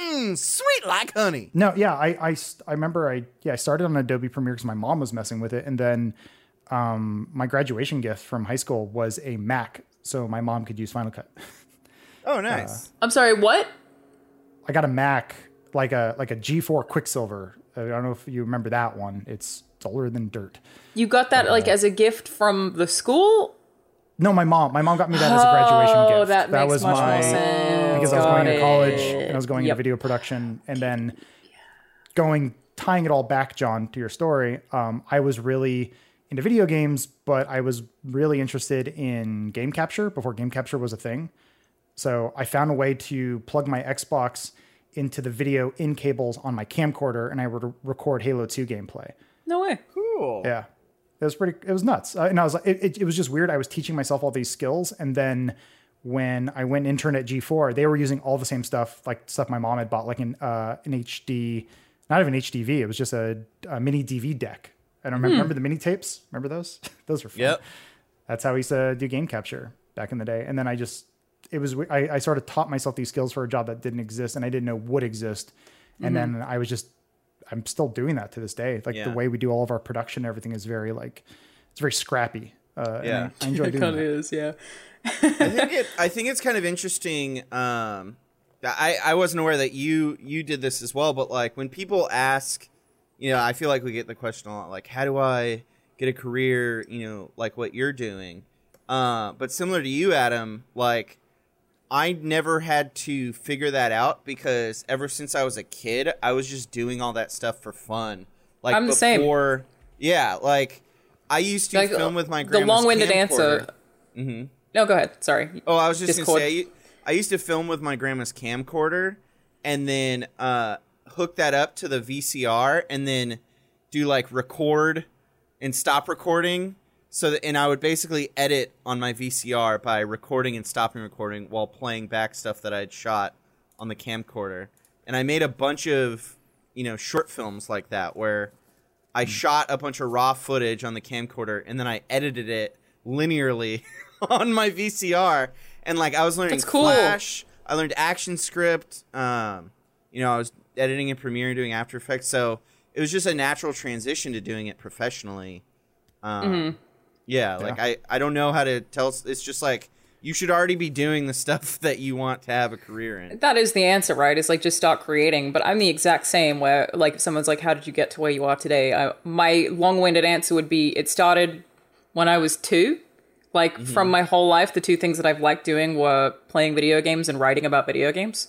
Mm-mm, sweet like honey. No, yeah, I, I, I remember I, yeah, I started on Adobe Premiere because my mom was messing with it. And then um, my graduation gift from high school was a Mac. So my mom could use Final Cut. oh nice I'm sorry, what? I got a Mac, like a, like a G4 Quicksilver. I don't know if you remember that one. It's older than dirt. You got that like as a gift from the school? No, my mom, my mom got me that as a graduation Oh, gift. that makes was much my, more sense. because I was going Got to college and I was going Yep. into video production and then going tying it all back, John, to your story. Um, I was really into video games, but I was really interested in game capture before game capture was a thing. So I found a way to plug my Xbox into the video in cables on my camcorder, and I would record Halo 2 gameplay. No way. cool Yeah, it was pretty. It was nuts, uh, and I was like, it, it, it was just weird. I was teaching myself all these skills, and then when I went intern at G4, they were using all the same stuff, like stuff my mom had bought, like an uh, an HD, not even HDV. It was just a, a mini DV deck. I don't remember, remember the mini tapes. Remember those? those were fun. yep That's how we used to do game capture back in the day. And then I just, it was, I, I sort of taught myself these skills for a job that didn't exist and I didn't know would exist. And then I was just, I'm still doing that to this day. Like Yeah. the way we do all of our production, everything is very like, it's very scrappy. Uh, Yeah. I, I enjoy It doing kind of that. is, yeah. I think it. I think it's kind of interesting. Um, I I wasn't aware that you you did this as well, but like when people ask, you know, I feel like we get the question a lot, like, how do I get a career, you know, like what you're doing? Uh, but similar to you, Adam, like I never had to figure that out because ever since I was a kid, I was just doing all that stuff for fun. Like I'm the same. before, yeah, like I used to Like, film with my the grandma's long-winded camcorder. answer. No, go ahead. Sorry. Oh, I was just Discord. gonna say, I, I used to film with my grandma's camcorder, and then uh, hook that up to the VCR, and then do like record and stop recording. So that, and I would basically edit on my VCR by recording and stopping recording while playing back stuff that I'd shot on the camcorder. And I made a bunch of, you know, short films like that where I shot a bunch of raw footage on the camcorder and then I edited it linearly on my VCR. And like I was learning cool. Flash, I learned Action Script. Um, you know, I was editing in Premiere and doing After Effects, so it was just a natural transition to doing it professionally. Um, Mm-hmm. Yeah, like I, I don't know how to tell. It's just like you should already be doing the stuff that you want to have a career in. That is the answer, right? It's like just start creating. But I'm the exact same. Where like if someone's like, "How did you get to where you are today?" I, my long-winded answer would be, "It started when I was two. Like from my whole life, the two things that I've liked doing were playing video games and writing about video games."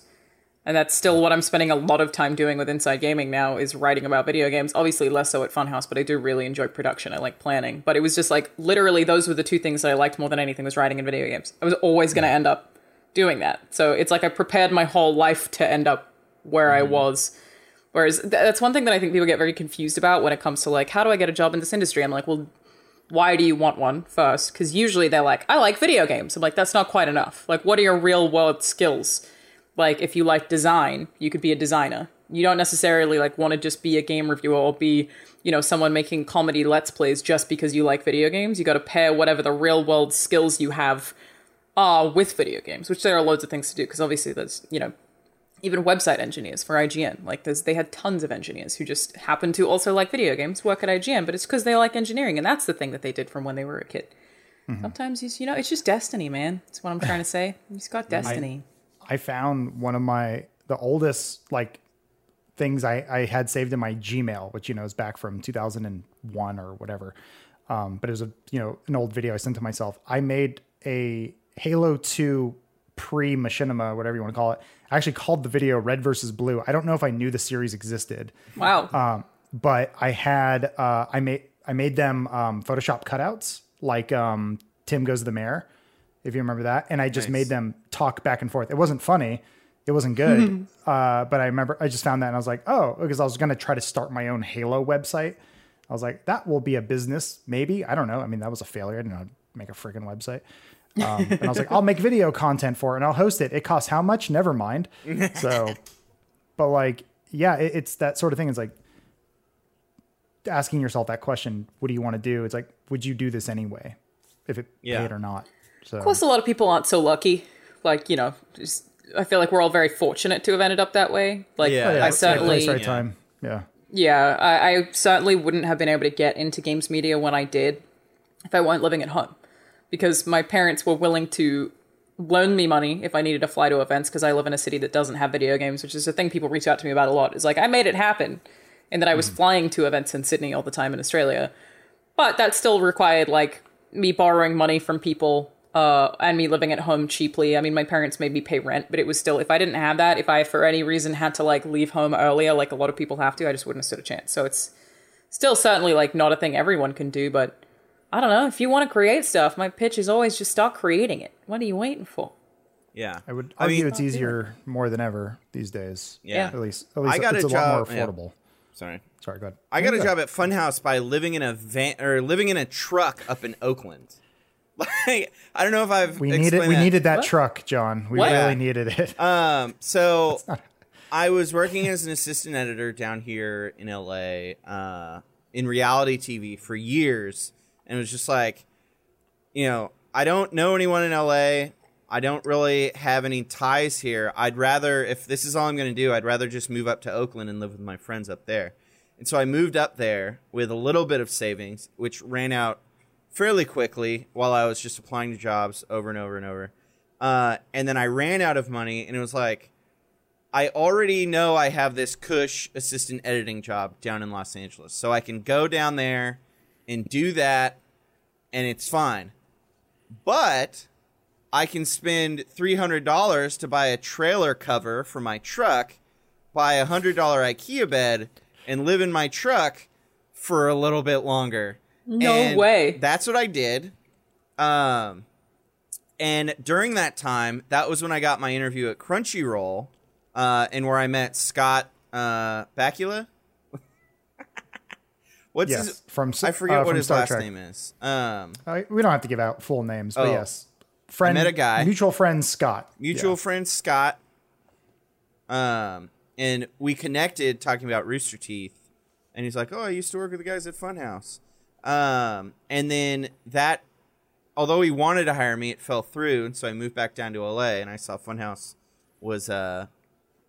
And that's still what I'm spending a lot of time doing with Inside Gaming now is writing about video games. Obviously less so at Funhaus, but I do really enjoy production. I like planning. But it was just like literally those were the two things that I liked more than anything was writing and video games. I was always going to end up doing that. So it's like I prepared my whole life to end up where I mm-hmm. was. Whereas th- that's one thing that I think people get very confused about when it comes to like, how do I get a job in this industry? I'm like, well, why do you want one first? Because usually they're like, I like video games. I'm like, that's not quite enough. Like, what are your real world skills? Like, if you like design, you could be a designer. You don't necessarily like want to just be a game reviewer or be, you know, someone making comedy let's plays just because you like video games. You got to pair whatever the real world skills you have are with video games, which there are loads of things to do. Because obviously, there's you know even website engineers for IGN. Like there's they had tons of engineers who just happen to also like video games, work at IGN, but it's because they like engineering, and that's the thing that they did from when they were a kid. Mm-hmm. Sometimes you, you know it's just destiny, man. That's what I'm trying to say. You just got destiny. I found one of my the oldest like things I, I had saved in my Gmail, which you know is back from 2001 or whatever. Um, but it was a you know an old video I sent to myself. I made a Halo 2 pre machinima, whatever you want to call it. I actually called the video Red versus Blue. I don't know if I knew the series existed, wow. um, but I had uh, I made I made them um, Photoshop cutouts like um, Tom Goes to the Mayor, if you remember that, and I just Nice. made them talk back and forth. It wasn't funny, it wasn't good, uh, but I remember I just found that and I was like, oh, because I was gonna try to start my own Halo website. I was like, that will be a business, maybe. I don't know. I mean, that was a failure. I didn't know how to make a freaking website. Um, and I was like, I'll make video content for it and I'll host it. It costs how much? Never mind. So, but like, yeah, it, it's that sort of thing. It's like asking yourself that question: What do you want to do? It's like, would you do this anyway, if it Yeah. paid or not? So, Of course, a lot of people aren't so lucky. Like you know, just I feel like we're all very fortunate to have ended up that way. Like Yeah. Yeah, I certainly, place, right yeah. time. Yeah. Yeah, I, I certainly wouldn't have been able to get into games media when I did if I weren't living at home. Because my parents were willing to loan me money if I needed to fly to events because I live in a city that doesn't have video games, which is a thing people reach out to me about a lot. Is like, I made it happen. And that I was mm. flying to events in Sydney all the time in Australia. But that still required like me borrowing money from people uh, and me living at home cheaply. I mean, my parents made me pay rent, but it was still if I didn't have that, if I for any reason had to like leave home earlier, like a lot of people have to, I just wouldn't have stood a chance. So it's still certainly like not a thing everyone can do, but I don't know. If you want to create stuff, my pitch is always just start creating it. What are you waiting for? Yeah. I would I argue mean- it's easier more than ever these days. Yeah. At least, at least I got it's a a, lot job- more yeah. affordable. Sorry. Sorry, go ahead. I got a Yeah. job at Funhaus by living in a van or living in a truck up in Oakland. Like I don't know if I've We needed explained we that. needed that What? truck, John. We What? really needed it. Um, so I was working as an assistant editor down here in LA, uh, in reality TV for years, and it was just like, you know, I don't know anyone in LA. I don't really have any ties here. I'd rather, if this is all I'm going to do, I'd rather just move up to Oakland and live with my friends up there. And so I moved up there with a little bit of savings, which ran out fairly quickly while I was just applying to jobs over and over and over. Uh, and then I ran out of money, and it was like, I already know I have this cush assistant editing job down in Los Angeles. So I can go down there and do that, and it's fine. But I can spend $300 to buy a trailer cover for my truck, buy a $100 IKEA bed, and live in my truck for a little bit longer. No And way. That's what I did. Um, and during that time, that was when I got my interview at Crunchyroll, uh, and where I met Scott uh, Bakula. What's yes, his? from I forget uh, what his Star last Trek. name is. Um, Uh, we don't have to give out full names, but Oh. yes, friend, met a guy. mutual friend Scott, mutual Yeah. friend Scott. Um, and we connected talking about Rooster Teeth, and he's like, "Oh, I used to work with the guys at Funhaus." Um, and then that, although he wanted to hire me, it fell through, and so I moved back down to LA, and I saw Funhaus was uh,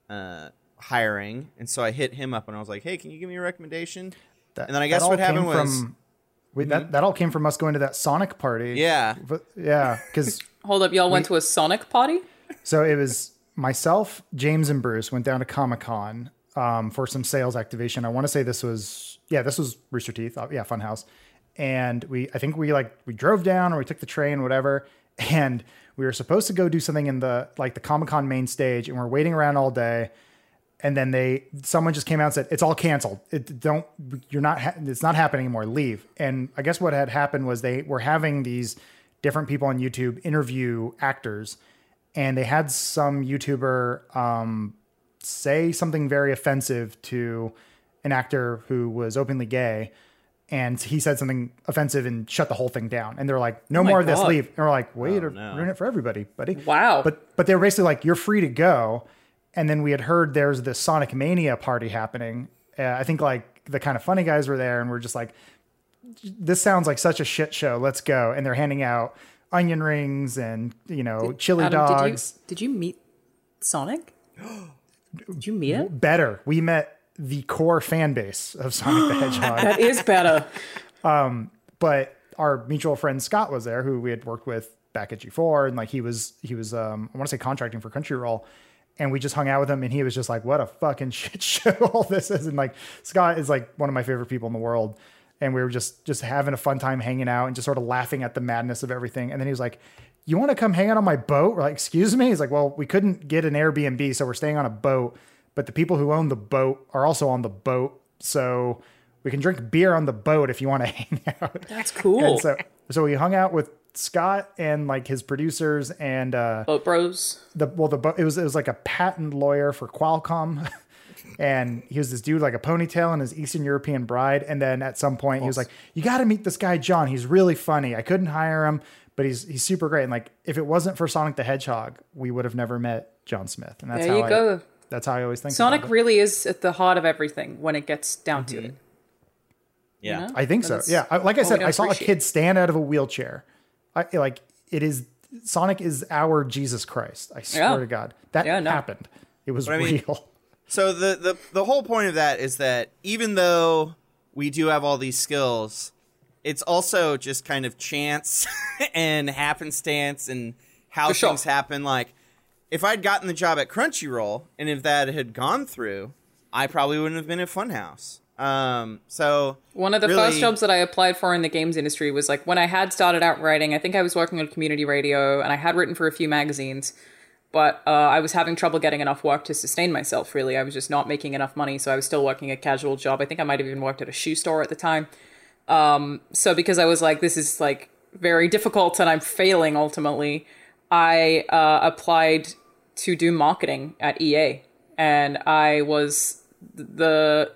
uh, hiring, and so I hit him up, and I was like, "Hey, can you give me a recommendation?" That- And then I guess what happened came was- Mm-hmm. that that all came from us going to that Sonic party. Yeah. But- yeah, because Hold up, y'all went to a Sonic party? so it was myself, James, and Bruce went down to Comic Con um, for some sales activation. I want to say this was yeah, this was Rooster Teeth, uh, yeah, Funhaus, and we I think we like we drove down or we took the train, whatever, and we were supposed to go do something in the like the Comic Con main stage, and we're waiting around all day. And then they, someone just came out and said, "It's all canceled. It don't, you're not, ha- it's not happening anymore. Leave." And I guess what had happened was they were having these different people on YouTube interview actors, and they had some YouTuber um, say something very offensive to an actor who was openly gay. And he said something offensive and shut the whole thing down. And they're like, "No my more of this, leave." And we're like, "Wait, Oh, or no. ruin it for everybody, buddy." Wow. But but they were basically like, "You're free to go." And then we had heard there's this Sonic Mania party happening. Uh, I think like the kind of funny guys were there, and we're just like, "This sounds like such a shit show. Let's go!" And they're handing out onion rings and you know chili Adam, dogs. Did you did you meet Sonic? did you meet him? Better, we met the core fan base of Sonic the Hedgehog. That is better. but our mutual friend Scott was there, who we had worked with back at G4, and like he was he was um I want to say contracting for Crunchyroll, and we just hung out with him, and he was just like, "What a fucking shit show all this is," and like Scott is like one of my favorite people in the world, and we were just just having a fun time hanging out and just sort of laughing at the madness of everything, and then he was like. You want to come hang out on my boat? We're like, excuse me. He's like, well, we couldn't get an Airbnb, so we're staying on a boat. But the people who own the boat are also on the boat, so we can drink beer on the boat if you want to hang out. That's cool. And so so we hung out with Scott and like his producers and uh Boat Bros. the well the it was it was like a patent lawyer for Qualcomm. And he was this dude like a ponytail and his Eastern European bride. And then at some point he was like, "You got to meet this guy John. He's really funny. I couldn't hire him, but he's he's super great." And like, if it wasn't for Sonic the Hedgehog, we would have never met John Smith. And that's There how you I, go. That's how I always think. Sonic about it. really is at the heart of everything when it gets down to mm-hmm. it. Yeah. know? I think so. Yeah, I, like I said, I saw a kid stand out of a wheelchair. I like it is Sonic is our Jesus Christ. I swear Yeah. to God, that Yeah, no. happened. It was I mean- real. So the, the the whole point of that is that even though we do have all these skills, it's also just kind of chance and happenstance and how For sure. things happen. Like if I'd gotten the job at Crunchyroll and if that had gone through, I probably wouldn't have been at Funhaus. Um, so One of the really- first jobs that I applied for in the games industry was like when I had started out writing. I think I was working on community radio and I had written for a few magazines, but uh, I was having trouble getting enough work to sustain myself. Really, I was just not making enough money, so I was still working a casual job. I think I might have even worked at a shoe store at the time. Um, so because I was like, this is like very difficult and I'm failing ultimately, I uh, applied to do marketing at EA, and I was the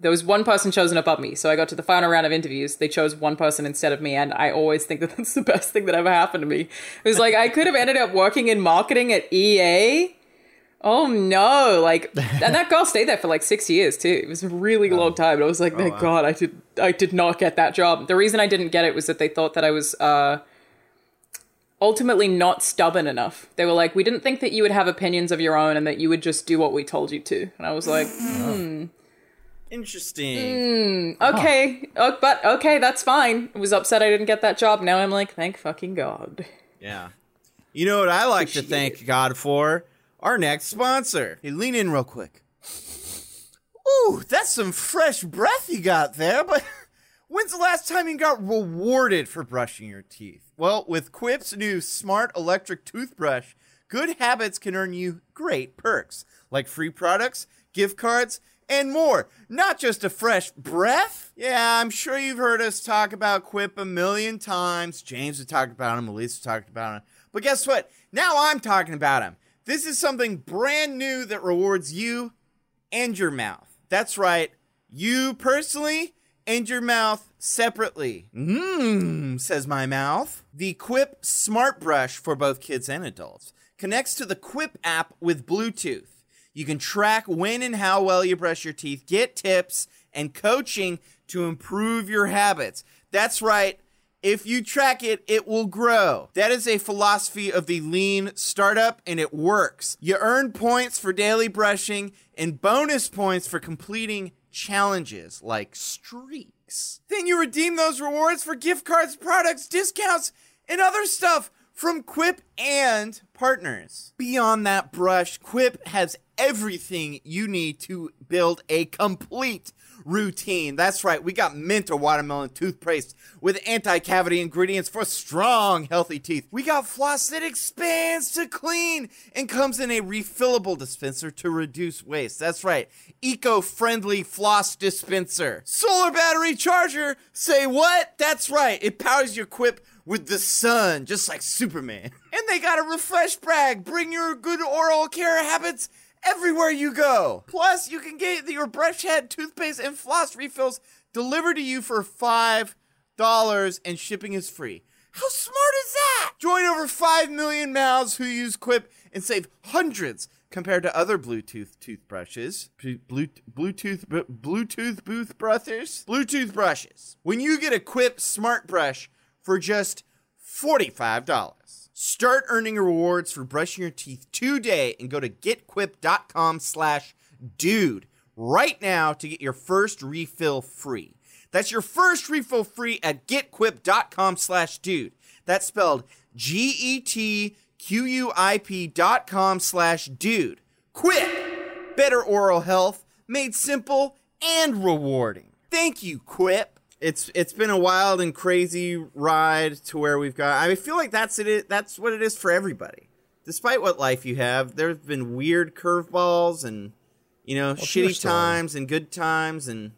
there was one person chosen above me. So I got to the final round of interviews. They chose one person instead of me. And I always think that that's the best thing that ever happened to me. It was like, I could have ended up working in marketing at EA. Oh no. Like, and that girl stayed there for like six years too. It was a really long time. And I was like, thank God I did, I did not get that job. The reason I didn't get it was that they thought that I was, uh, ultimately not stubborn enough. They were like, we didn't think that you would have opinions of your own and that you would just do what we told you to. And I was like, oh. hmm. interesting. Hmm. okay, oh, but okay, that's fine. I was upset I didn't get that job. Now I'm like, thank fucking God. Yeah. You know what I like to thank God for? Our next sponsor. Hey, lean in real quick. Ooh, that's some fresh breath you got there, but when's the last time you got rewarded for brushing your teeth? Well, with Quip's new smart electric toothbrush, good habits can earn you great perks, like free products, gift cards, and more. Not just a fresh breath. Yeah, I'm sure you've heard us talk about Quip a million times. James has talked about him, Elise has talked about him. But guess what? Now I'm talking about him. This is something brand new that rewards you and your mouth. That's right, you personally and your mouth separately. Mmm, says my mouth. The Quip Smart Brush for both kids and adults connects to the Quip app with Bluetooth. You can track when and how well you brush your teeth, get tips and coaching to improve your habits. That's right. If you track it, it will grow. That is a philosophy of the lean startup, and it works. You earn points for daily brushing and bonus points for completing challenges like streaks. Then you redeem those rewards for gift cards, products, discounts, and other stuff from Quip and partners. Beyond that brush, Quip has everything you need to build a complete routine. That's right, we got mint or watermelon toothpaste with anti-cavity ingredients for strong, healthy teeth. We got floss that expands to clean and comes in a refillable dispenser to reduce waste. That's right, eco-friendly floss dispenser. Solar battery charger. Say what? That's right, it powers your Quip with the sun, just like Superman. And they got a refresh brag. Bring your good oral care habits everywhere you go. Plus, you can get your brush head, toothpaste, and floss refills delivered to you for five dollars, and shipping is free. How smart is that? Join over 5 million mouths who use Quip and save hundreds compared to other Bluetooth toothbrushes. Blu- Bluetooth Bluetooth booth brushes. Bluetooth brushes. When you get a Quip smart brush for just $45. Start earning rewards for brushing your teeth today and go to getquip.com slash dude right now to get your first refill free. That's your first refill free at getquip.com slash dude. That's spelled G E T Q U I P dot com slash dude. Quip! Better oral health made simple and rewarding. Thank you, Quip. It's it's been a wild and crazy ride to where we've got. I feel like that's it. That's what it is for everybody. Despite what life you have, there's been weird curveballs and you know shitty times and good times and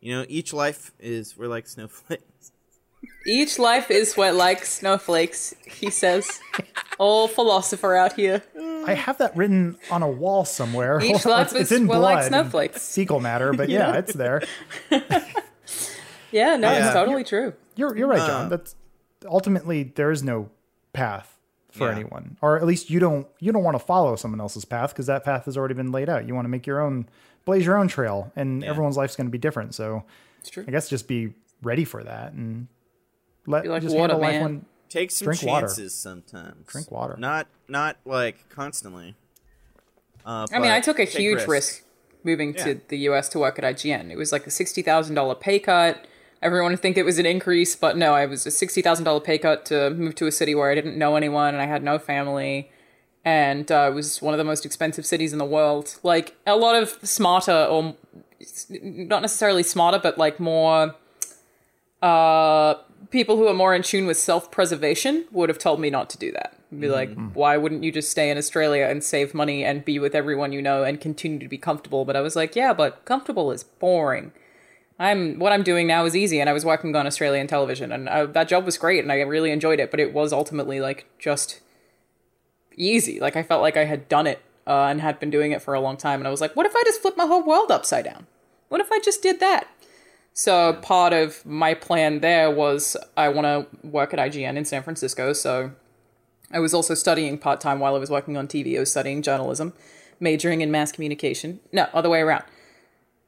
you know, each life is we're like snowflakes. Each life is what like snowflakes, he says. Old philosopher out here. I have that written on a wall somewhere. Each life it's, is in what blood, like snowflakes. fecal matter, but yeah, it's there. Yeah, no, Yeah. it's totally true. You're you're right, John. That's ultimately there is no path for Yeah. anyone, or at least you don't you don't want to follow someone else's path because that path has already been laid out. You want to make your own, blaze your own trail, and everyone's life's going to be different. So It's true. I guess just be ready for that and let like just water, handle life man. when Take some Drink water. chances sometimes. Drink water. Not not like constantly. Uh, I mean, I took a huge risks. risk moving Yeah. to the US to work at IGN. It was like a $60,000 pay cut. Everyone would think it was an increase, but no, it was a $60,000 pay cut to move to a city where I didn't know anyone and I had no family. And uh, it was one of the most expensive cities in the world. Like, a lot of smarter, or not necessarily smarter, but like more uh, people who are more in tune with self preservation would have told me not to do that. Be like, why wouldn't you just stay in Australia and save money and be with everyone you know and continue to be comfortable? But I was like, yeah, but comfortable is boring. I'm what I'm doing now is easy, and I was working on Australian television, and I, that job was great, and I really enjoyed it. But it was ultimately like just easy. Like I felt like I had done it uh, and had been doing it for a long time, and I was like, what if I just flip my whole world upside down? What if I just did that? So part of my plan there was I want to work at IGN in San Francisco. So I was also studying part time while I was working on TV. I was studying journalism, majoring in mass communication. No, other way around.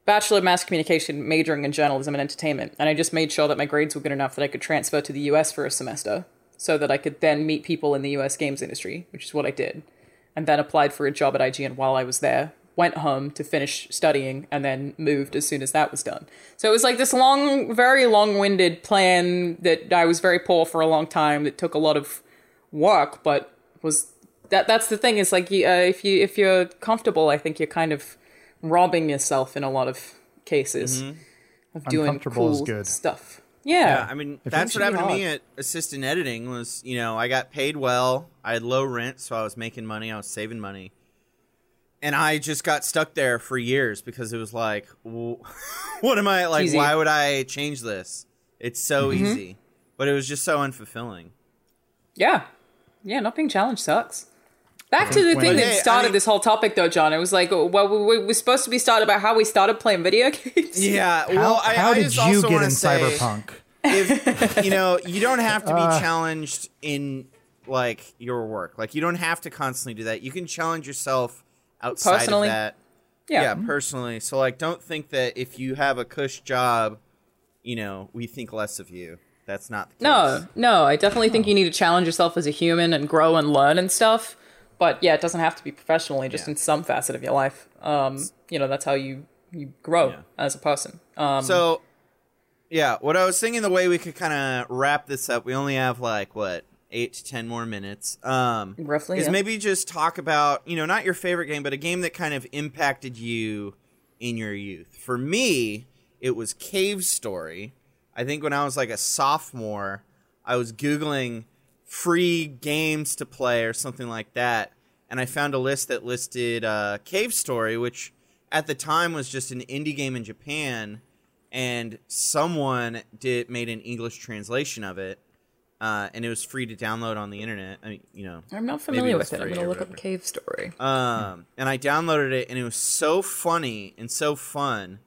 Bachelor of Mass Communication, majoring in journalism and entertainment. And I just made sure that my grades were good enough that I could transfer to the US for a semester so that I could then meet people in the US games industry, which is what I did. And then applied for a job at IGN while I was there. Went home to finish studying and then moved as soon as that was done. So it was like this long, very long winded plan that I was very poor for a long time that took a lot of work, but was that that's the thing is like uh, if you if you're comfortable, I think you're kind of robbing yourself in a lot of cases of doing Uncomfortable is cool good. stuff. Yeah. Yeah, I mean that's what happened to me hard. at assistant editing. Was you know I got paid well. I had low rent, so I was making money. I was saving money, and I just got stuck there for years because it was like, w- what am I like? Easy. Why would I change this? It's so Mm-hmm. easy, but it was just so unfulfilling. Yeah. Yeah, not being challenged sucks. Back to the thing Hey, that I started mean- this whole topic, though, John. It was like, well, we we we're supposed to be started about how we started playing video games. Yeah. How, well, I, how I did just you also get wanna in say, cyberpunk? if you know you don't have to be Uh. challenged in like your work like you don't have to constantly do that you can challenge yourself outside Personally? of that Yeah. yeah personally so like don't think that if you have a cush job you know we think less of you that's not the case No, no, I definitely think you need to challenge yourself as a human and grow and learn and stuff. But yeah, it doesn't have to be professionally, just Yeah. in some facet of your life. Um, you know, that's how you you grow Yeah. as a person. Um, so yeah what i was thinking the way we could kind of wrap this up we only have like what eight to ten more minutes um roughly, is yeah. maybe just talk about you know not your favorite game but a game that kind of impacted you in your youth for me it was cave story i think when i was like a sophomore i was googling free games to play or something like that and i found a list that listed uh, cave story which at the time was just an indie game in japan and someone did made an english translation of it uh, and it was free to download on the internet. I mean, you know, I'm not familiar it with it. I'm gonna look up. Cave Story. um, and I downloaded it, and it was so funny and so fun.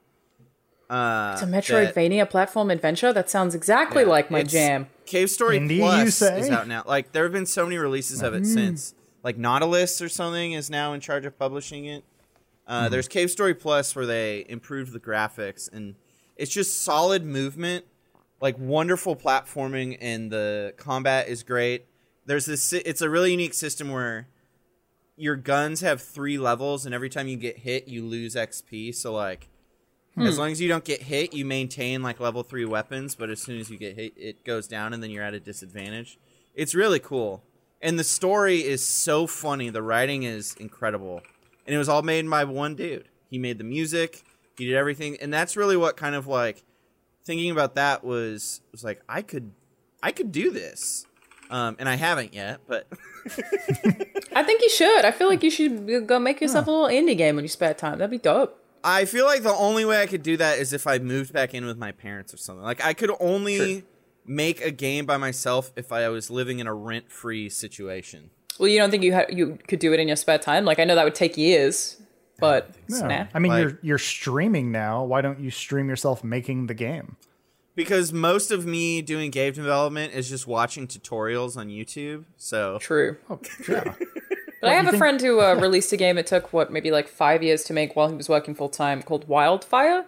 Uh, It's a that- Metroidvania platform adventure. That sounds exactly Yeah, like my jam. Cave Story Indeed, Plus is out now. Like there have been so many releases of it since. Like Nicalis or something is now in charge of publishing it. Uh, There's Cave Story Plus where they improved the graphics and it's just solid movement, like wonderful platforming, and the combat is great. There's this. It's a really unique system where your guns have three levels, and every time you get hit, you lose XP. So like, as long as you don't get hit, you maintain like level three weapons. But as soon as you get hit, it goes down, and then you're at a disadvantage. It's really cool, and the story is so funny. The writing is incredible, and it was all made by one dude. He made the music, he did everything, and that's really what kind of like thinking about that was was like I could I could do this. Um, and I haven't yet, but I think you should. I feel like you should go make yourself a little indie game when you spare time. That'd be dope. I feel like the only way I could do that is if I moved back in with my parents or something. Like I could only Sure. make a game by myself if I was living in a rent-free situation. Well, you don't think you ha- you could do it in your spare time? Like I know that would take years, but No. nah. I mean, Like- you're you're streaming now. Why don't you stream yourself making the game? Because most of me doing game development is just watching tutorials on YouTube. So True. Oh, yeah. But I have a friend who uh, released a game it took what maybe like five years to make while he was working full time called Wildfire.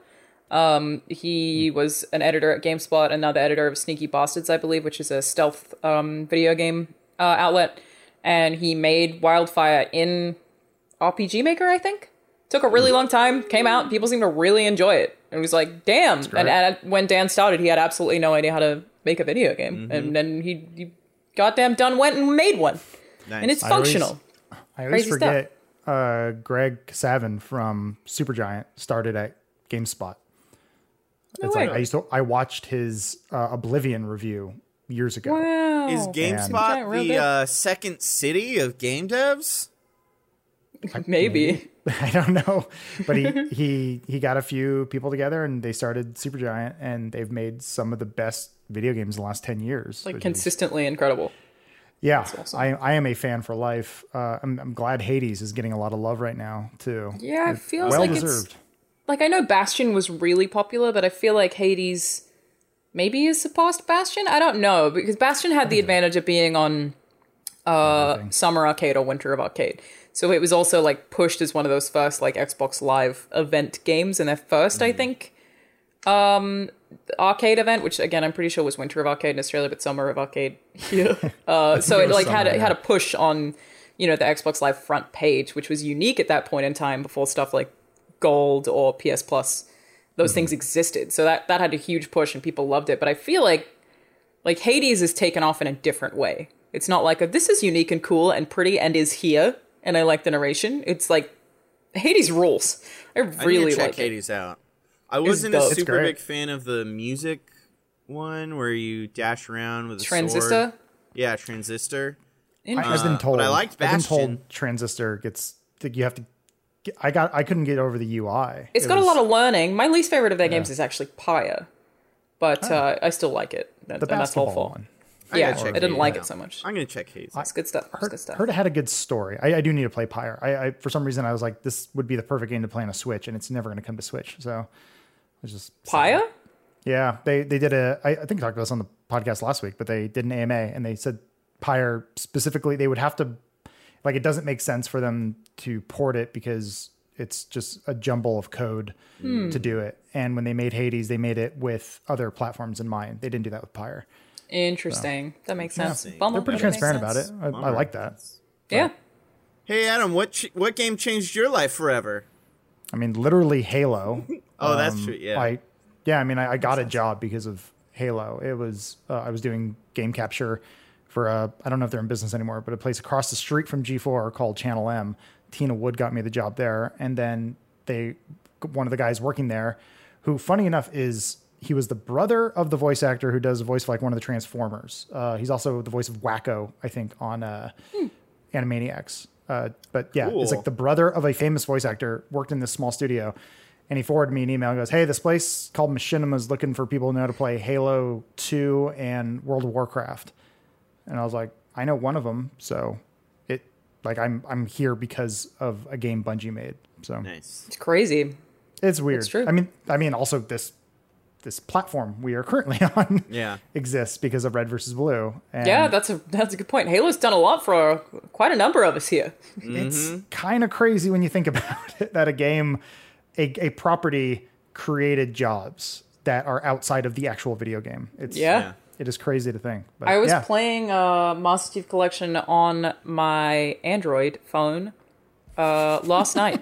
Um, he was an editor at GameSpot and now the editor of Sneaky Bastards, I believe, which is a stealth um, video game uh, outlet. And he made Wildfire in RPG Maker, I think. Took a really long time, came out, people seemed to really enjoy it. And it was like, damn. And, and when Dan started, he had absolutely no idea how to make a video game. And then he, he goddamn done went and made one. nice. And it's functional. I always Crazy forget uh, Greg Kasavin from Supergiant started at GameSpot. No it's way. like I used to I watched his uh, Oblivion review years ago. Wow. is GameSpot real the uh, second city of game devs? Maybe. I don't know, but he he he got a few people together and they started Supergiant and they've made some of the best video games in the last ten years. Like which is- consistently incredible. Yeah, awesome. I I am a fan for life. Uh, I'm I'm glad Hades is getting a lot of love right now too. Yeah, it feels well like deserved. it's like I know Bastion was really popular, but I feel like Hades maybe has surpassed Bastion. I don't know because Bastion had the advantage of being on uh, Summer Arcade or Winter of Arcade, so it was also like pushed as one of those first like Xbox Live event games, and their 1st I think, um, arcade event, which again I'm pretty sure was Winter of Arcade in Australia, but Summer of Arcade here. Uh, so it it like had summer, a, had a push on you know the Xbox Live front page, which was unique at that point in time before stuff like Gold or PS Plus those things existed. So that that had a huge push and people loved it. But I feel like like Hades is taken off in a different way. It's not like a, this is unique and cool and pretty and is here and I like the narration. It's like Hades rules. I I really check like it. Hades out. I wasn't a super big fan of the music one where you dash around with a Transistor. sword. Yeah, transistor. I, I've been Uh, told. but I liked Bastion. I've been told Transistor gets that you have to. Get, I got. I couldn't get over the UI. It's It got was- a lot of learning. My least favorite of their games is actually Pyre, but uh, I still like it. And, the and that's all basketball one. I Yeah, I didn't like out. it so much. I'm gonna check Hades. It's good stuff. It's Heard, good stuff. heard it had a good story. I, I do need to play Pyre. I, I for some reason I was like, this would be the perfect game to play on a Switch, and it's never going to come to Switch. So it's just Pyre? Yeah, they they did a. I, I think I talked about this on the podcast last week, but they did an AMA and they said Pyre specifically they would have to like it doesn't make sense for them to port it because it's just a jumble of code Hmm. to do it. And when they made Hades, they made it with other platforms in mind. They didn't do that with Pyre. Interesting. That makes sense. Interesting. Bummer, They're pretty but it makes transparent about it. I, I like that. Yeah. Hey Adam, what ch- what game changed your life forever? I mean, literally Halo. Oh, that's Um, true. Yeah. I, yeah, I mean, I, I got a job because of Halo. It was uh, I was doing game capture for a I don't know if they're in business anymore, but a place across the street from G4 called Channel M. Tina Wood got me the job there, and then they one of the guys working there, who funny enough is he was the brother of the voice actor who does the voice for like one of the Transformers. Uh, he's also the voice of Wakko, I think, on uh, Animaniacs. Uh, but yeah, it's like the brother of a famous voice actor worked in this small studio. And he forwarded me an email and goes, Hey, this place called Machinima is looking for people who know how to play Halo 2 and World of Warcraft. and I was like, I know one of them, so it like I'm I'm here because of a game Bungie made. So Nice. It's crazy. it's weird. It's true. I mean, I mean, also this this platform we are currently on Yeah. exists because of Red versus Blue. And Yeah, that's a that's a good point. Halo's done a lot for uh, quite a number of us here. it's mm-hmm. kind of crazy when you think about it that a game, a, a property created jobs that are outside of the actual video game. It's Yeah. Yeah. it is crazy to think. But I was yeah. playing uh, Master Chief Collection on my Android phone uh, last night.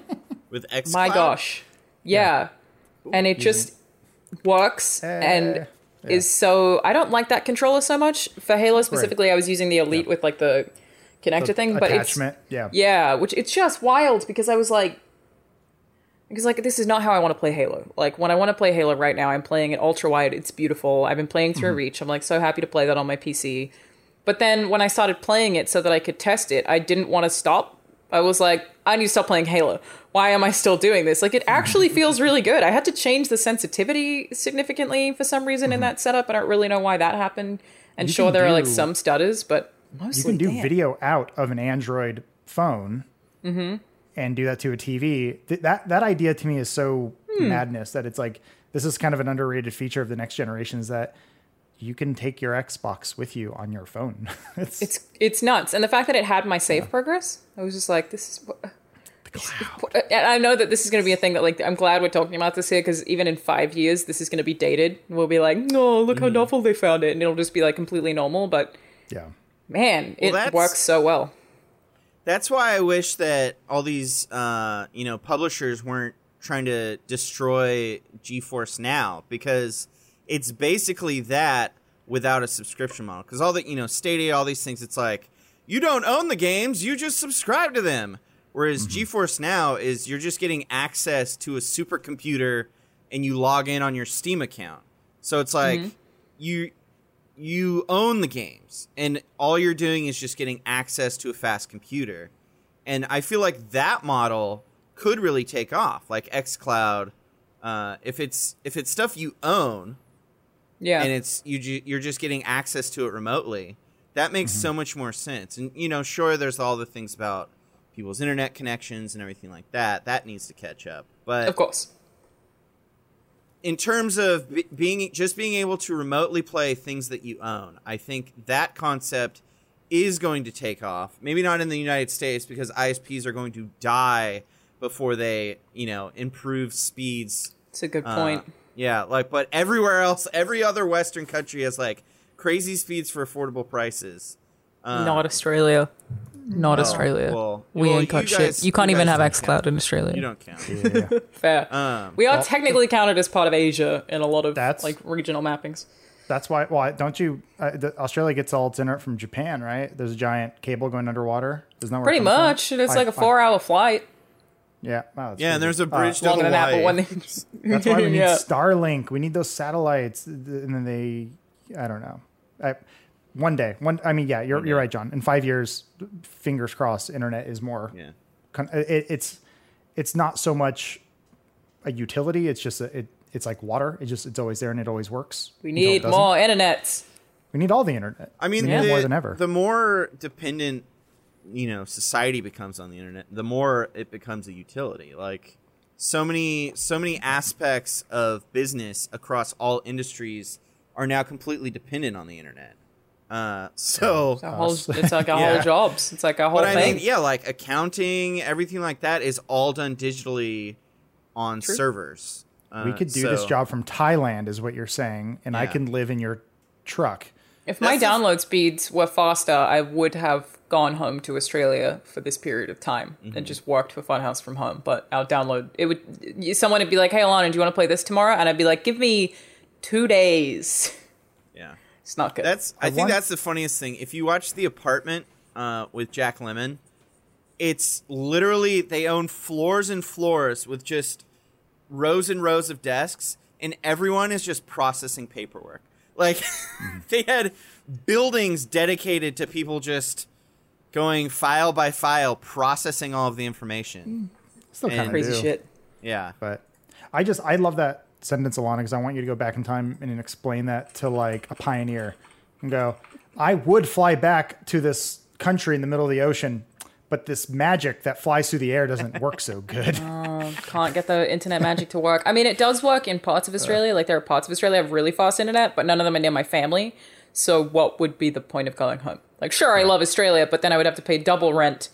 With X. My gosh, yeah, and it just works Eh, and is so. I don't like that controller so much for Halo specifically. I was using the Elite with like the connector thing, but it's attachment. yeah. yeah, which it's just wild because I was like, because like this is not how I want to play Halo. Like when I want to play Halo right now, I'm playing it ultra wide. It's beautiful. I've been playing through mm-hmm. Reach. I'm like so happy to play that on my PC. But then when I started playing it so that I could test it, I didn't want to stop. I was like, I need to stop playing Halo. Why am I still doing this? Like it mm-hmm. actually feels really good. I had to change the sensitivity significantly for some reason in mm-hmm. that setup. I don't really know why that happened. And You sure, there are like some stutters, but You can do damn. video out of an Android phone Mm-hmm. And do that to a TV. Th- that that idea to me is so Hmm. madness that it's like this is kind of an underrated feature of the next generation is that you can take your Xbox with you on your phone. it's, It's it's nuts, and the fact that it had my save progress, I was just like, this is. What, and I know that this is going to be a thing that like I'm glad we're talking about this here because even in five years this is going to be dated. We'll be like, no, look Mm-hmm. how novel they found it, and it'll just be like completely normal. But yeah. man, it works so well. That's why I wish that all these, uh, you know, publishers weren't trying to destroy GeForce Now because it's basically that without a subscription model. Because all the, you know, Stadia, all these things, it's like you don't own the games, you just subscribe to them. Whereas GeForce Now is you're just getting access to a supercomputer and you log in on your Steam account. So it's like you you own the games and all you're doing is just getting access to a fast computer. And i feel like that model could really take off like xcloud uh, if it's if it's stuff you own Yeah, and it's you ju- you're just getting access to it remotely that makes so much more sense. And you know sure there's all the things about people's internet connections and everything like that that needs to catch up but of course. In terms of be- being just being able to remotely play things that you own, I think that concept is going to take off. Maybe not in the United States because ISPs are going to die before they, you know, improve speeds. It's a good Uh, point. yeah, like but everywhere else, every other Western country has like crazy speeds for affordable prices. Uh, Not Australia. Not Australia. well- we well, ain't got you shit. You can't you even have don't count. In Australia. you don't count. Yeah. Fair. Um, we are Well- technically counted as part of Asia in a lot of That's- like regional mappings. That's why. Why don't you? Uh, the, Australia gets all its internet from Japan, right? There's a giant cable going underwater. Isn't that where it Pretty comes from? much. It's I- like a four-hour flight. yeah. Wow, that's yeah, and there's a Uh, bridge to Longer than that, Hawaii. but when they That's why we need Yeah. Starlink. We need those satellites, and then they. I don't know. I, one day, one. I mean, yeah, you're you're right, John. In five years, fingers crossed, internet is more. yeah. con- It, it's it's not so much a utility. It's just a, it. It's like water. It just it's always there and it always works. we need more internets. We need all the internet. I mean, we need the, more than ever. the more dependent, you know, society becomes on the internet, the more it becomes a utility. Like so many, so many aspects of business across all industries are now completely dependent on the internet. Uh, so, It's, a whole, it's like our Yeah. whole jobs. It's like our whole but I thing. mean, yeah, like accounting, everything like that is all done digitally on True. servers. Uh, we could do this job from Thailand, is what you're saying, and I can live in your truck. If my That's the- download speeds were faster, I would have gone home to Australia for this period of time Mm-hmm. and just worked for Funhaus from home. But our download, it would someone would be like, "Hey, Alana, do you want to play this tomorrow?" And I'd be like, "Give me two days." Yeah. It's not good. That's I, I think want- that's the funniest thing. If you watch The Apartment uh, with Jack Lemmon, it's literally they own floors and floors with just rows and rows of desks, and everyone is just processing paperwork. Like they had buildings dedicated to people just going file by file, processing all of the information. Still And- kind of crazy do. shit. Yeah. But I just I love that sentence, Alana, because I want you to go back in time and explain that to like a pioneer and go, I would fly back to this country in the middle of the ocean, but this magic that flies through the air doesn't work so good. Oh, can't get the internet magic to work. I mean, it does work in parts of Australia. Like there are parts of Australia that have really fast internet, but none of them are near my family. So what would be the point of going home? Like, sure, I love Australia, but then I would have to pay double rent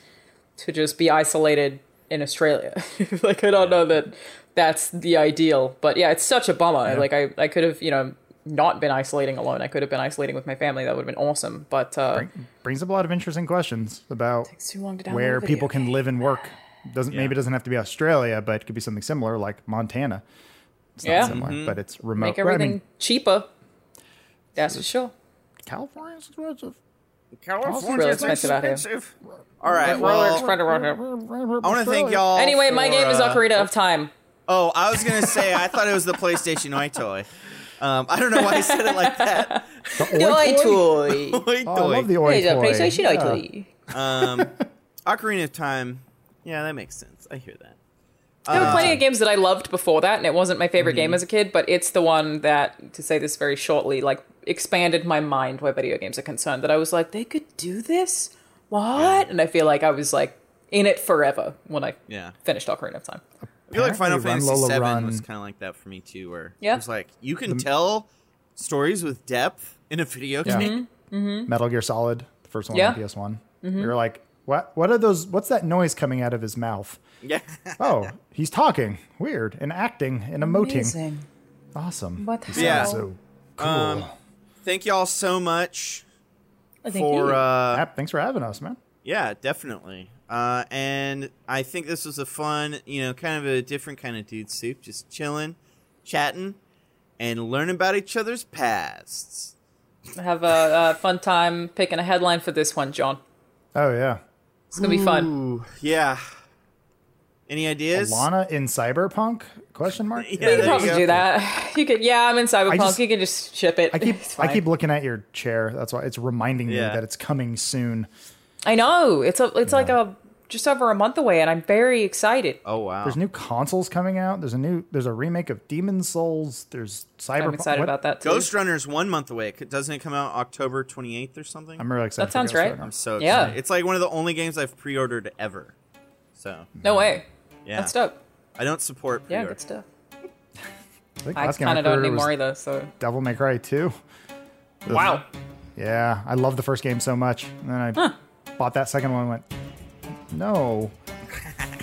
to just be isolated in Australia. like, I don't know that that's the ideal. But yeah, it's such a bummer. Like, I, I could have, you know, not been isolating alone. I could have been isolating with my family. That would have been awesome. But uh, Brings up a lot of interesting questions about it's too long to download where people can live and work. Doesn't maybe it doesn't have to be Australia, but it could be something similar like Montana. It's not Yeah. similar, but it's remote. make Well, I everything mean, cheaper. That's for sure. California's expensive. California's really expensive out here. expensive. All right. Really Well, expensive around here. I want to thank y'all. Anyway, my for, game is uh, Ocarina of Time. Oh, I was gonna say I thought it was the PlayStation Oi toy. Um, I don't know why I said it like that. The Oi toy? toy. Oi Oh, I love the toy. Oi toy. PlayStation Oi toy. Um, Ocarina of Time. Yeah, that makes sense. I hear that. There were plenty of games that I loved before that, and it wasn't my favorite Mm-hmm. game as a kid, but it's the one that, to say this very shortly, like expanded my mind where video games are concerned. That I was like, they could do this? What? And I feel like I was like in it forever when I Yeah. finished Ocarina of Time. I feel like Final Apparently, Fantasy Run, Lola, VII Run. was kind of like that for me too, where Yeah. it was like you can tell stories with depth in a video Yeah. game. Metal Gear Solid, the first one Yeah. on PS1. We were like, what? What are those? What's that noise coming out of his mouth? Yeah, Oh, he's talking. Weird. And acting and emoting. Amazing. Awesome. What the Yeah. hell? So cool. Um, thank y'all so much Thank for you. uh, Yep, thanks for having us, man. Yeah, definitely. Uh, and I think this was a fun, you know, kind of a different kind of dude soup, just chilling, chatting, and learning about each other's pasts. Have a, a fun time picking a headline for this one, John. Oh yeah. It's gonna be fun. Yeah. Any ideas? Lana in Cyberpunk? Question mark. Yeah, You there could you probably go. do that. You could, yeah. I'm in Cyberpunk. just- you can just ship it. I keep I keep looking at your chair. That's why it's reminding me that it's coming soon. I know it's a. It's like a just over a month away, and I'm very excited. Oh wow. There's new consoles coming out. There's a new there's a remake of Demon's Souls. There's Cyberpunk. I'm excited what- about that too. Ghost Runner's one month away. Doesn't it come out October 28th or something? I'm really excited. That sounds Ghost right. Runner. I'm so excited. Yeah. It's like one of the only games I've pre-ordered ever. So no way. yeah, That's dope. I don't support Yeah, pre-order. good stuff. I I kind of don't pre-ordered anymore was either. So Devil May Cry 2. wow. Yeah, I love the first game so much. And then I bought that second one and went, no,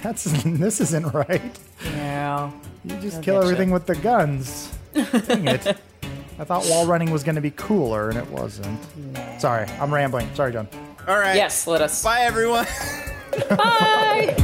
that's this isn't right. Yeah. You just I'll kill getcha. everything with the guns. Dang it. I thought wall running was going to be cooler, and it wasn't. Sorry, I'm rambling. Sorry, John. All right. Yes. Let us. Bye everyone. Bye.